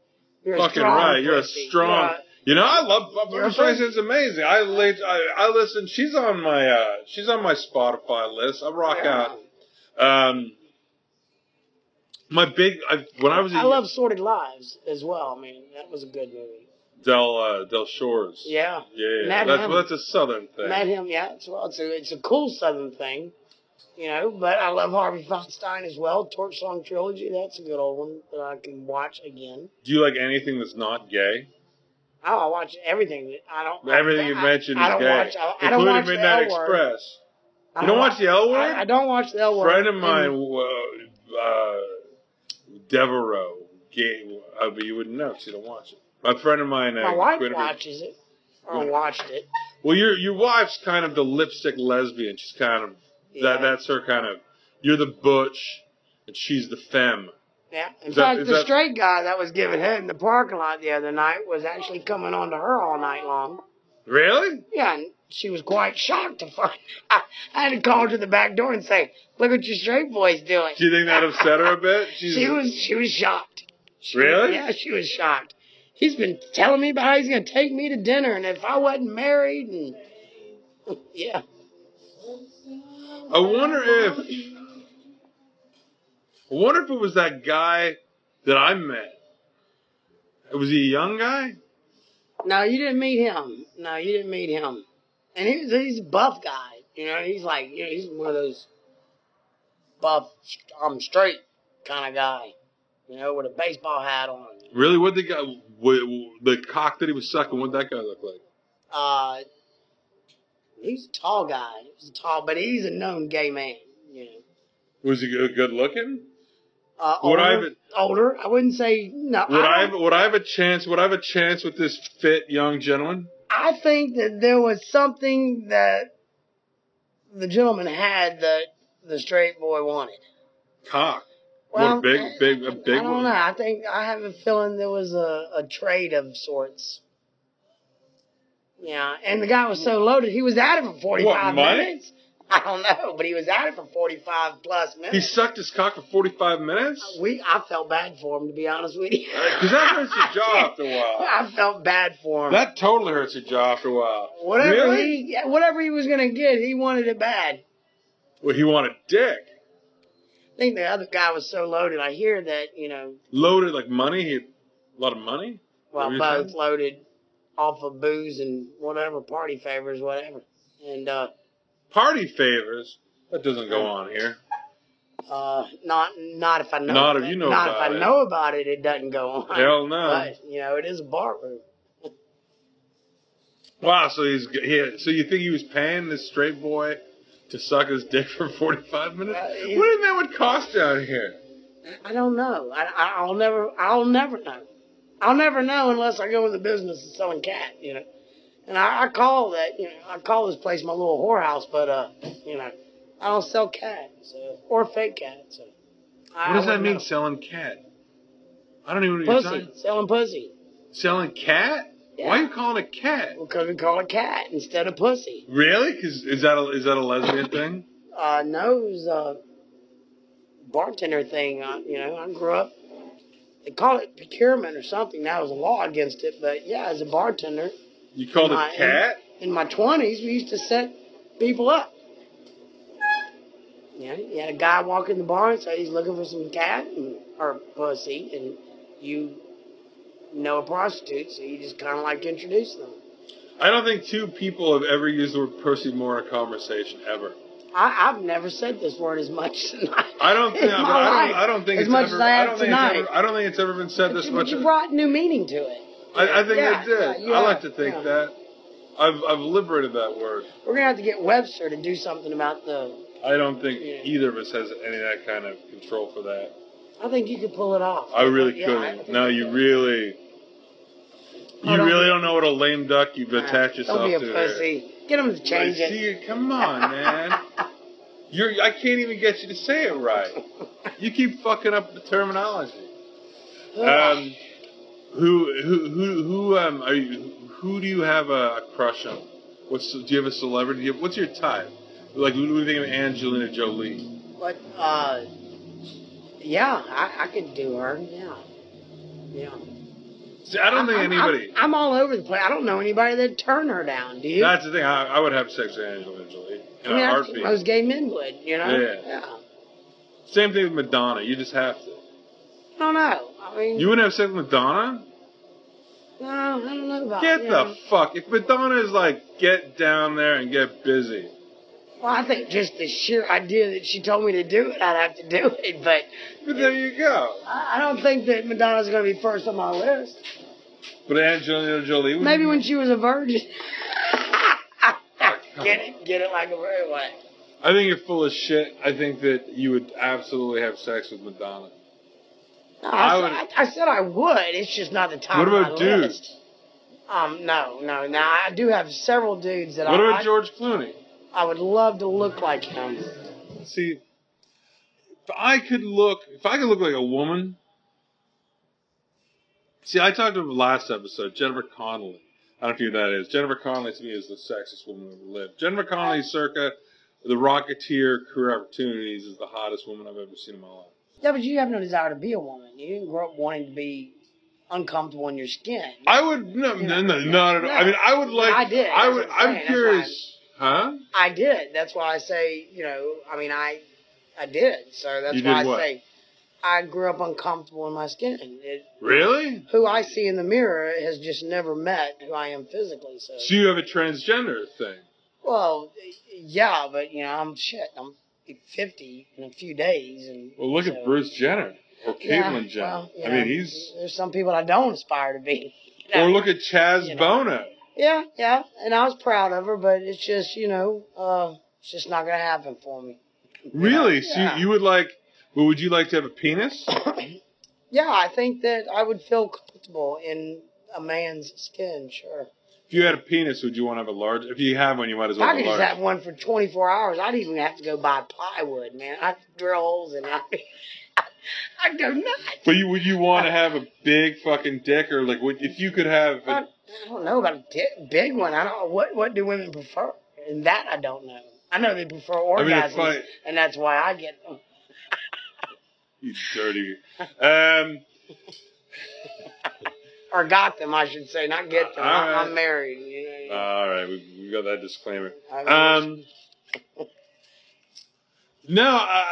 You're a Fucking strong right, you're a strong- You're a- You know, I love Barbara? Streisand's amazing. I, I I listen. She's on my uh she's on my Spotify list. I rock yeah. out. Um, my big I, when I was a I love Sordid Lives as well. I mean, that was a good movie. Del uh, Del Shores. Yeah, Yeah, yeah. That's, well, that's a southern thing. met him. Yeah, it's well, it's a it's a cool Southern thing, you know. But I love Harvey Fierstein as well. Torch Song Trilogy. That's a good old one that I can watch again. Do you like anything that's not gay? Oh, I watch everything. I don't. Everything I, you mentioned I is don't gay, watch. I, I don't including watch Midnight Express. I You don't watch the L Word? I, I don't watch the L word. friend of mine, uh, uh, Devereaux, gay, uh, but you wouldn't know because you don't watch it. My friend of mine, uh, My wife watches it. Or watched it. Well, your your wife's kind of the lipstick lesbian. She's kind of Yeah. that. That's her kind of. You're the butch, and she's the femme. Yeah. In Is that- fact, is the that- straight guy that was giving head in the parking lot the other night was actually coming on to her all night long. Really? Yeah, and she was quite shocked to find. I, I had to call her to the back door and say, "Look what your straight boy's doing." Do you think that upset her a bit? She's, She was she was shocked. She- Really? Yeah, she was shocked. He's been telling me about how he's gonna take me to dinner, and if I wasn't married, and yeah, I wonder if. I wonder if it was that guy that I met. Was he a young guy? no, you didn't meet him. No, you didn't meet him. And he's he's a buff guy. You know, he's like you know, he's one of those buff, I'm straight kind of guy. You know, with a baseball hat on. Really? What the guy? What, the cock that he was sucking? What that guy look like? Uh, he's a tall guy. He's tall, but he's a known gay man. You know. Was he good, looking? Uh, older, I a- older. I wouldn't say no. Would I I, have, would I have a chance? Would I have a chance with this fit young gentleman? I think that there was something that the gentleman had that the straight boy wanted. Cock. Well, what big, big, a big I don't one? know. I think I have a feeling there was a, a trade of sorts. Yeah, and the guy was so loaded, he was at it for 45 What, minutes. I don't know, but he was at it for 45 plus minutes. He sucked his cock for forty five minutes. We, I felt bad for him, to be honest with you. Because that hurts your jaw after a while. I felt bad for him. That totally hurts your jaw after a while. whatever really? he, whatever he was gonna get, he wanted it bad. Well, he wanted dick. I think the other guy was so loaded. I hear that you know, Loaded like money. He had a lot of money. well, What were both saying? loaded off of booze and whatever party favors, whatever. And uh, Party favors. That doesn't go on here. uh, not not if I know. Not if you know Not about if I it. know about it, it doesn't go on. Hell no. But you know, it is a bar room. Wow. So he's he, so you think he was paying this straight boy to suck his dick for forty five minutes? Uh, what do you think that would cost down here? I don't know. I, I I'll never I'll never know. I'll never know unless I go in the business of selling cat, you know. And I, I call that, you know, I call this place my little whorehouse, but uh, you know, I don't sell cat, so or fake cat, so. I, What does I that mean, know. selling cat? I don't even know what you're Pussy, talking. selling pussy. Selling cat? Yeah. Why are you calling it cat? Because we call it cat instead of pussy. Really? Because is that a, is that a lesbian thing? Uh, no, it was a bartender thing. Uh, you know, I grew up. They call it procurement or something. Now there's a law against it, but yeah, as a bartender, You called My- it cat? in my twenties, we used to set people up. You know, you had a guy walk in the bar and say he's looking for some cat and, or pussy, and you know a prostitute, so you just kind of like introduce them. I don't think two people have ever used the word pussy more in a conversation ever. I, I've never said this word as much tonight. I don't think. in but I don't. I don't think as much ever. as I have don't think tonight. it's ever. I don't think it's ever been said this you, much. but you brought new meaning to it. I, I think Yeah, it did. yeah, I like to think yeah. that. I've I've liberated that word. We're gonna have to get Webster to do something about the. I don't think either of us has any of that kind of control for that. I think you could pull it off. I really couldn't. No, you really. You don't really don't know what a lame duck you've attached yourself to. Don't be a there. pussy. Get him to change I it. see you. Come on, man. You're. I can't even get you to say it right. You keep fucking up the terminology. Um, who, who, who, who, um, are you? Who do you have a crush on? What's do you have a celebrity? You have- What's your type? Like, what do you think of Angelina Jolie? But uh, yeah, I, I could do her. Yeah, yeah. See, I don't think I'm- anybody. I'm, I'm all over the place. I don't know anybody that'd turn her down. Do you? that's the thing. I, I would have sex with Angelina Jolie in I mean, a I heartbeat. most gay men would. You know? Yeah. Same thing with Madonna. You just have to. I don't know. I mean, You wouldn't have sex with Madonna? no, I don't know about. That. Get the fuck. If Madonna is like, get down there and get busy. Well, I think just the sheer idea that she told me to do it, I'd have to do it. But But there you go. I I don't think that Madonna's going to be first on my list. But Angelina Jolie. would- Maybe when she was a virgin. get it, get it like a very what? I think you're full of shit. I think that you would absolutely have sex with Madonna. No, I I, would- I, I said I would. It's just not the top What about dudes? list. Um, no, no. Now I do have several dudes that What I, about George Clooney? I would love to look like him. See, if I could look, if I could look like a woman. See, I talked about last episode, Jennifer Connelly. I don't know who that is. Jennifer Connelly to me is the sexiest woman who ever lived. Jennifer Connelly, circa the Rocketeer Career Opportunities, is the hottest woman I've ever seen in my life. Yeah, but you have no desire to be a woman. You didn't grow up wanting to be uncomfortable in your skin. I would no, You no, know, no, not at all. I mean, I would like. I did. I would. I'm, I'm curious. Huh? I did. That's why I say, you know, I mean, I, I did. So that's You why I what? say, I grew up uncomfortable in my skin. It, Really? who I see in the mirror has just never met who I am physically. So, So you have a transgender thing? well, yeah, but you know, I'm shit. I'm 50 in a few days, and Well, look so- at Bruce Jenner or Yeah, Caitlyn Jenner. well, you I know, mean, he's. there's some people I don't aspire to be. you know. Or look at Chaz You know. Bono. Yeah, yeah, and I was proud of her, but it's just, you know, uh, it's just not gonna happen for me. Really? So Yeah. you, you would like? Well, would you like to have a penis? yeah, I think that I would feel comfortable in a man's skin, sure. If you had a penis, would you want to have a large? If you have one, you might as well I have could a just large. have one for 24 hours. I'd even have to go buy plywood, man. I'd drill holes in it. I'd go nuts. But you would you want to have a big fucking dick, or like, would, if you could have? I, A, I don't know about a di- big one. I don't. What What do women prefer? And that I don't know. I know they prefer I mean, orgasms, I, and that's why I get them. you dirty. Um, Or got them, I should say, not get them. All I, right. I'm married. You know, all right, we, we got that disclaimer. Um, no, I,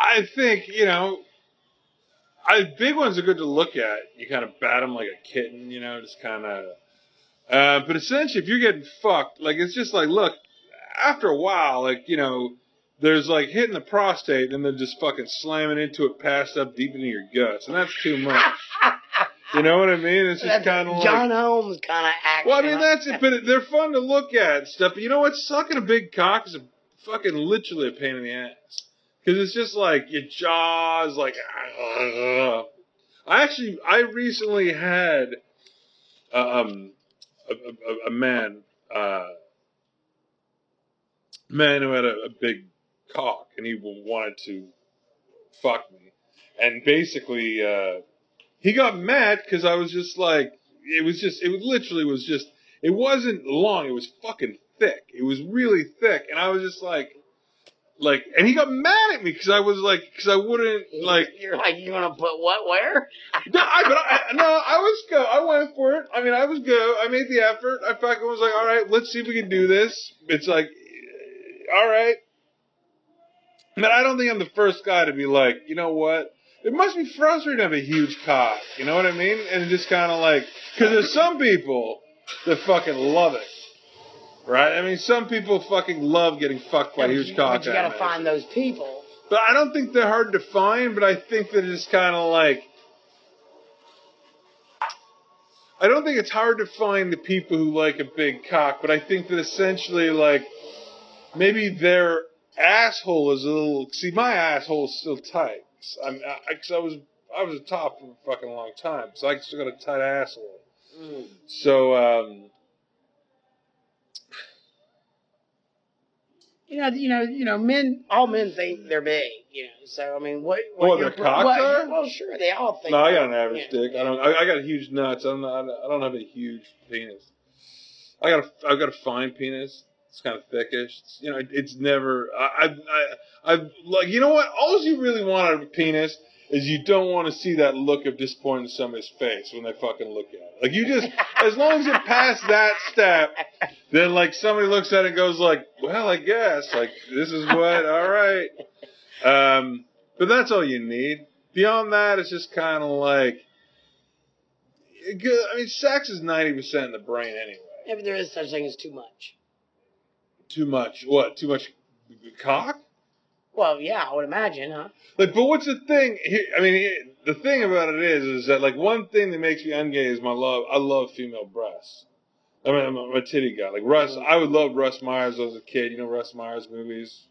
I think you know, I big ones are good to look at. You kind of bat them like a kitten, you know, just kind of. Uh, but essentially, if you're getting fucked, like it's just like, look, after a while, like you know, there's like hitting the prostate and then just fucking slamming into it, passed up deep into your guts, and that's too much. You know what I mean? It's just kind of like. John Holmes kind of action. Well, I mean that's it, but they're fun to look at and stuff. But you know what? Sucking a big cock is a fucking literally a pain in the ass because it's just like your jaws, like. I actually, I recently had um a, a, a man, uh, man who had a, a big cock and he wanted to fuck me, and basically. uh he got mad because I was just like, it was just, it was literally was just, it wasn't long, it was fucking thick. It was really thick, and I was just like, like, and he got mad at me because I was like, because I wouldn't like, You're like, you want to put what where? no, I, but I, no, I was go, I went for it. I mean, I was go, I made the effort. I fucking was like, all right, let's see if we can do this. It's like, all right. But I don't think I'm the first guy to be like, you know what? It must be frustrating to have a huge cock. You know what I mean? And just kind of like, because there's some people that fucking love it. Right? I mean, some people fucking love getting fucked by but huge you- cock. But you got to find those people. But I don't think they're hard to find, but I think that it's kind of like. I don't think it's hard to find the people who like a big cock, but I think that essentially, like, maybe their asshole is a little. See, my asshole is still tight. I'm, I, cause I was, I was a top for a fucking long time, so I still got a tight asshole. Mm. So um, You know, you know, you know, men. All men think they're big. You know, so I mean, what? what What, your their pro- cocks what- are? Well, sure, they all think. no, I got an average yeah. dick. I don't. I, I got huge nuts. I'm not. I don't have a huge penis. I got a. I've got a fine penis. It's kind of thickish. It's, you know, it, it's never. I. I. I. I like. You know what? All you really want out of a penis is you don't want to see that look of disappointment in somebody's face when they fucking look at it. Like you just, as long as you pass that step, then like somebody looks at it and goes like, well, I guess like this is what. All right. Um, but that's all you need. Beyond that, it's just kind of like. it go- I mean, sex is ninety percent in the brain anyway. Maybe there is such a thing as too much. Too much. What? Too much cock? Well, yeah, I would imagine, huh? Like, but what's the thing? I mean, the thing about it is, is that like one thing that makes me ungay is my love. I love female breasts. I mean, I'm a, I'm a titty guy. Like Russ, I would love Russ Myers as a kid. You know Russ Myers movies.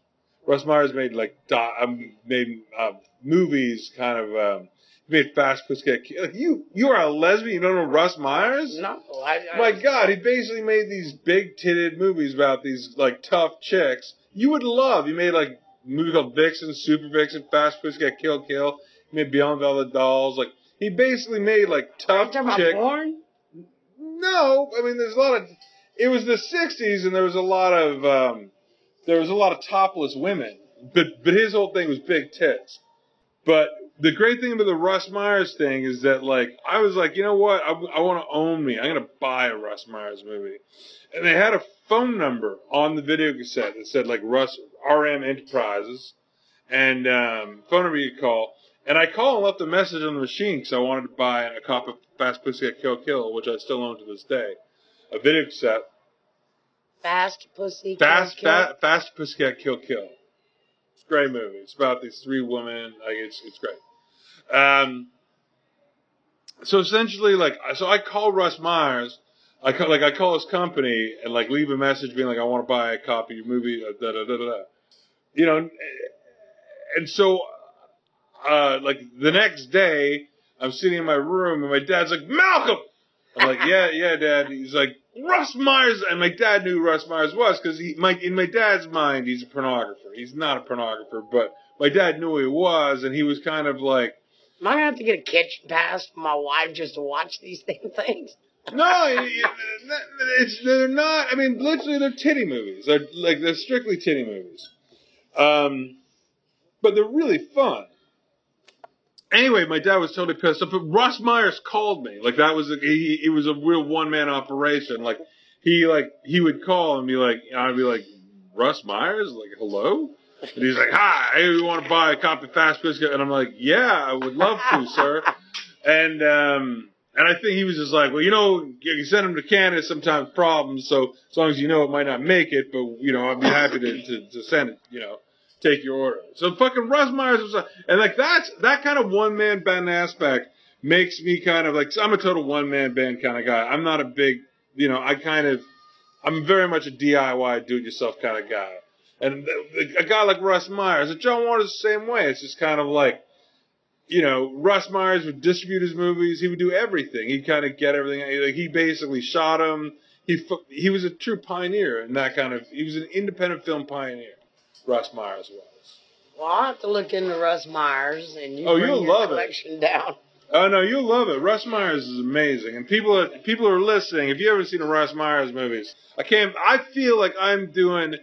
Russ Myers made like do- um, made uh, movies, kind of. Um, made Fast Pussycat. get killed. you, you are a lesbian. You don't know Russ Myers? No, I. I My God, he basically made these big titted movies about these like tough chicks. You would love. He made like a movie called Vixen, Super Vixen, Fast Pussycat Kill Kill. He made Beyond Velvet Dolls. Like he basically made like tough chick. porn? No, I mean there's a lot of. It was the '60s, and there was a lot of um, there was a lot of topless women. But but his whole thing was big tits. But the great thing about the Russ Myers thing is that like I was like, you know what? I, I want to own me. I'm gonna buy a Russ Myers movie, and they had a phone number on the video cassette that said like Russ RM Enterprises, and um, phone number you call. And I called and left a message on the machine because I wanted to buy a copy of Fast Pussycat Kill Kill, which I still own to this day, a video cassette. Fast pussy. Fast, kill, kill. fa- Fast Pussycat Kill Kill. It's a great movie. It's about these three women. Like it's it's great. Um. So essentially, like, so I call Russ Myers. I call, like I call his company and like leave a message being like, I want to buy a copy of your movie. uh, Da da da da. da. You know, and so, uh, like the next day, I'm sitting in my room and my dad's like, Malcolm. I'm like, yeah, yeah, dad. He's like, Russ Myers, and my dad knew Russ Myers was because he, my, in my dad's mind, he's a pornographer. He's not a pornographer, but my dad knew he was, and he was kind of like, Am I gonna have to get a kitchen pass for my wife just to watch these damn things? no, it- it- it's they're not. I mean, literally, they're titty movies. They're like they're strictly titty movies, um, but they're really fun. Anyway, my dad was totally pissed. off. But Russ Myers called me. Like that was a, he. It was a real one man operation. Like he like he would call and be like, I'd be like, Russ Myers, like hello. And he's like, "Hi, hey, we want to buy a copy of Fast Biscuit," and I'm like, "Yeah, I would love to, sir." And um, and I think he was just like, "Well, you know, you send them to Canada, sometimes problems. So as long as you know it might not make it, but you know, I'd be happy to, to, to send it. You know, take your order." So fucking Russ Myers was, like- and like that's that kind of one man band aspect makes me kind of like I'm a total one man band kind of guy. I'm not a big, you know, I kind of I'm very much a DIY, do it yourself kind of guy. And a guy like Russ Myers, and John Waters the same way. It's just kind of like, you know, Russ Myers would distribute his movies. He would do everything. He'd kind of get everything. Like he basically shot him. He he was a true pioneer in that kind of. He was an independent film pioneer. Russ Myers was. Well, I'll have to look into Russ Myers and you Oh, bring you'll your love it. down. Oh no, you'll love it. Russ Myers is amazing, and people are people are listening. If you haven't seen a Russ Myers movies, I can't. I feel like I'm doing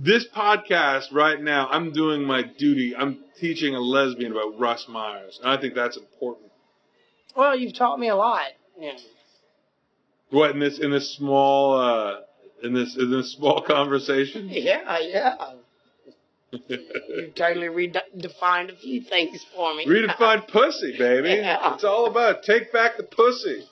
this podcast right now. I'm doing my duty. I'm teaching a lesbian about Russ Myers, and I think that's important. Well, you've taught me a lot. Yeah. What in this in this small uh, in this in this small conversation? Yeah, yeah. You totally redefined a few things for me. Redefined pussy, baby. Yeah. It's all about take back the pussy.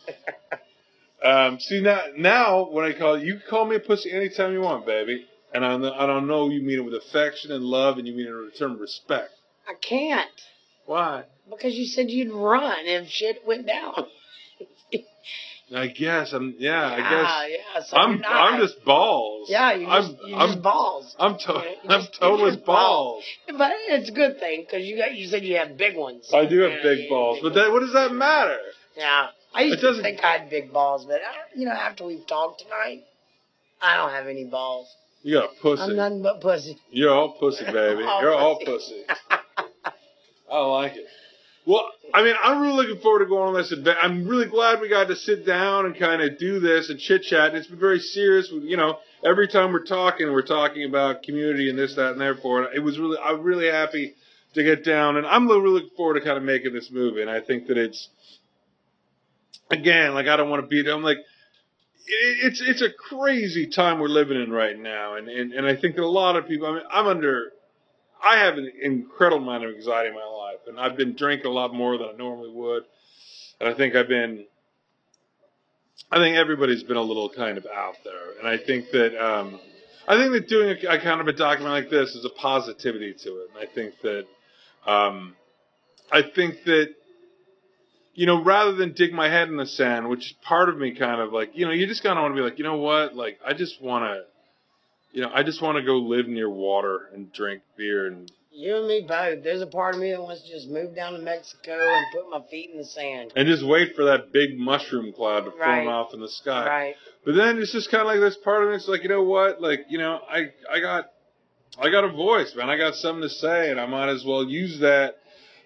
Um, see now, now when I call you, can call me a pussy anytime you want, baby. And I, I don't know you mean it with affection and love, and you mean it in return respect. I can't Why? because you said you'd run if shit went down. I guess I'm. Yeah, I guess yeah. So I'm. I'm just balls. Yeah, you I'm. just, I'm. balls. I'm, to- you I'm just- total you're as balls. But it's a good thing because you got. You said you have big ones. I do have Yeah, big you balls, big but that, what does that matter? Yeah. I used to think I had big balls, but uh, you know, after we've talked tonight, I don't have any balls. You got a pussy. I'm nothing but pussy. You're all pussy, baby. All You're all pussy. I like it. Well, I mean, I'm really looking forward to going on this event. I'm really glad we got to sit down and kind of do this and chit chat. And it's been very serious. You know, every time we're talking, we're talking about community and this, that, and therefore. And it was really, I'm really happy to get down, and I'm really looking forward to kind of making this movie. And I think that it's, again, like I don't want to beat. I'm like, it's it's a crazy time we're living in right now, and and, and I think that a lot of people. I mean, I'm under. I have an incredible amount of anxiety in my life, and I've been drinking a lot more than I normally would, and I think I've been. I think everybody's been a little kind of out there, and I think that um, I think that doing a, a kind of a document like this is a positivity to it, and I think that um, I think that you know, rather than dig my head in the sand, which part of me kind of like, you know, you just kind of want to be like, you know what, like I just want to, you know, I just want to go live near water and drink beer and You and me both. There's a part of me that wants to just move down to Mexico and put my feet in the sand. and just wait for that big mushroom cloud to form off in the sky. Right. But then it's just kind of like this part of me. It's like, you know what, like you know, I I got I got a voice, man. I got something to say, and I might as well use that.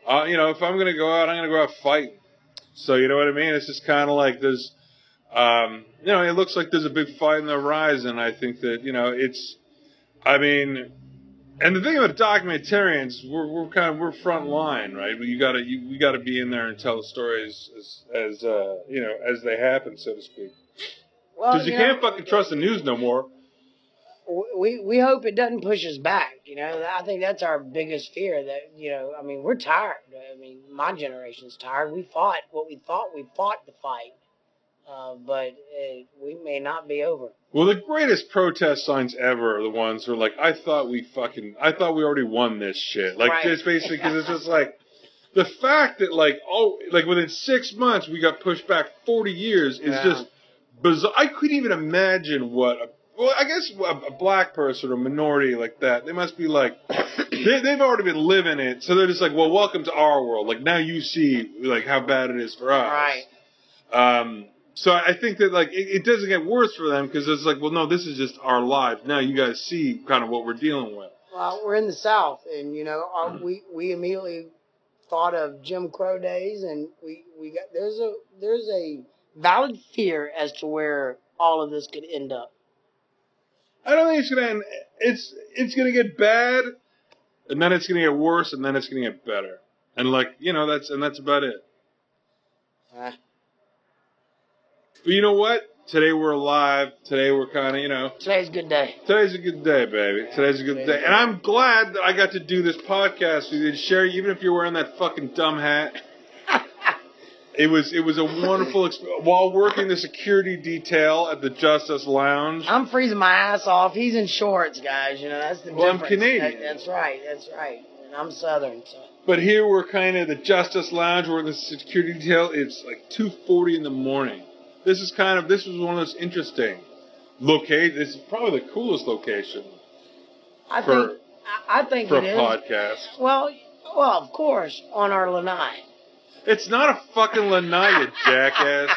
Uh, you know, if I'm gonna go out, I'm gonna go out fighting. So you know what I mean? It's just kind of like there's, um, you know, it looks like there's a big fight in the horizon. I think that you know it's, I mean, and the thing about documentarians, we're we're kind of we're front line, right? You gotta you, we gotta be in there and tell the stories as as uh, you know as they happen, so to speak. Well, Because you, you can't fucking trust the news no more. We we hope it doesn't push us back. You know, I think that's our biggest fear. That you know, I mean, we're tired. I mean, my generation's tired. We fought what we thought we fought the fight, uh, but uh, we may not be over. Well, the greatest protest signs ever are the ones who are like, I thought we fucking, I thought we already won this shit. Like, Right. just basically, because it's just like, the fact that, like, oh, like within six months we got pushed back 40 years is Yeah. just bizarre. I couldn't even imagine what, a, well, I guess a, a black person or minority like that, they must be like, they, they've already been living it. So they're just like, well, welcome to our world. Like, now you see, like, how bad it is for us. Right. Um, so I think that like it, it doesn't get worse for them because it's like, well, no, this is just our lives. Now you guys see kind of what we're dealing with. Well, we're in the South, and you know, our, we we immediately thought of Jim Crow days, and we we got there's a there's a valid fear as to where all of this could end up. I don't think it's gonna end. It's it's gonna get bad, and then it's gonna get worse, and then it's gonna get better. And like you know, that's and that's about it. Uh, But you know what? Today we're alive. Today we're kind of you know. today's a good day. Today's a good day, baby. Today's a good day, and I'm glad that I got to do this podcast with you and share. Even if you're wearing that fucking dumb hat, it was it was a wonderful experience. While working the security detail at the Justice Lounge, I'm freezing my ass off. He's in shorts, guys. You know that's the Well, I'm. Canadian. That- that's right. That's right. And I'm Southern. So. but here we're kind of the Justice Lounge. We're in the security detail. It's like 2:40 in the morning. This is kind of this was one of those interesting location. This is probably the coolest location I For- think I, think for a is. podcast. Well, well, of course, on our lanai. It's not a fucking lanai, you jackass.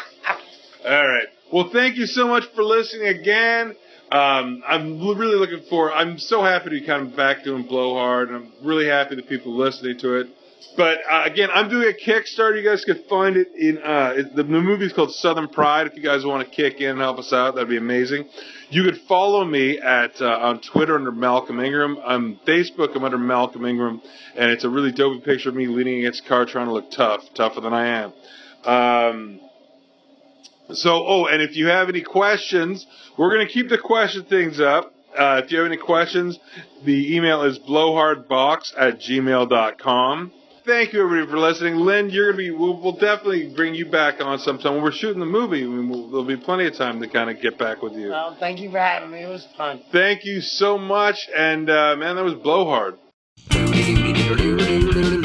All right. Well, thank you so much for listening again. Um, I'm really looking for. I'm so happy to be kind of back doing Blowhard, and I'm really happy that people are listening to it. But uh, again, I'm doing a Kickstarter. You guys can find it in uh, the, the movie's called Southern Pride. If you guys want to kick in and help us out, that'd be amazing. You could follow me at uh, on Twitter under Malcolm Ingram. On Facebook, I'm under Malcolm Ingram, and it's a really dopey picture of me leaning against a car trying to look tough, tougher than I am. Um, so, oh, and if you have any questions, we're going to keep the question things up. Uh, if you have any questions, the email is blowhardbox at gmail.com. Thank you, everybody, for listening. Lynn, you're going to be, we'll, we'll definitely bring you back on sometime. When we're shooting the movie, I mean, we'll, there'll be plenty of time to kind of get back with you. Well, thank you for having me. It was fun. Thank you so much. And, uh, man, that was blowhard.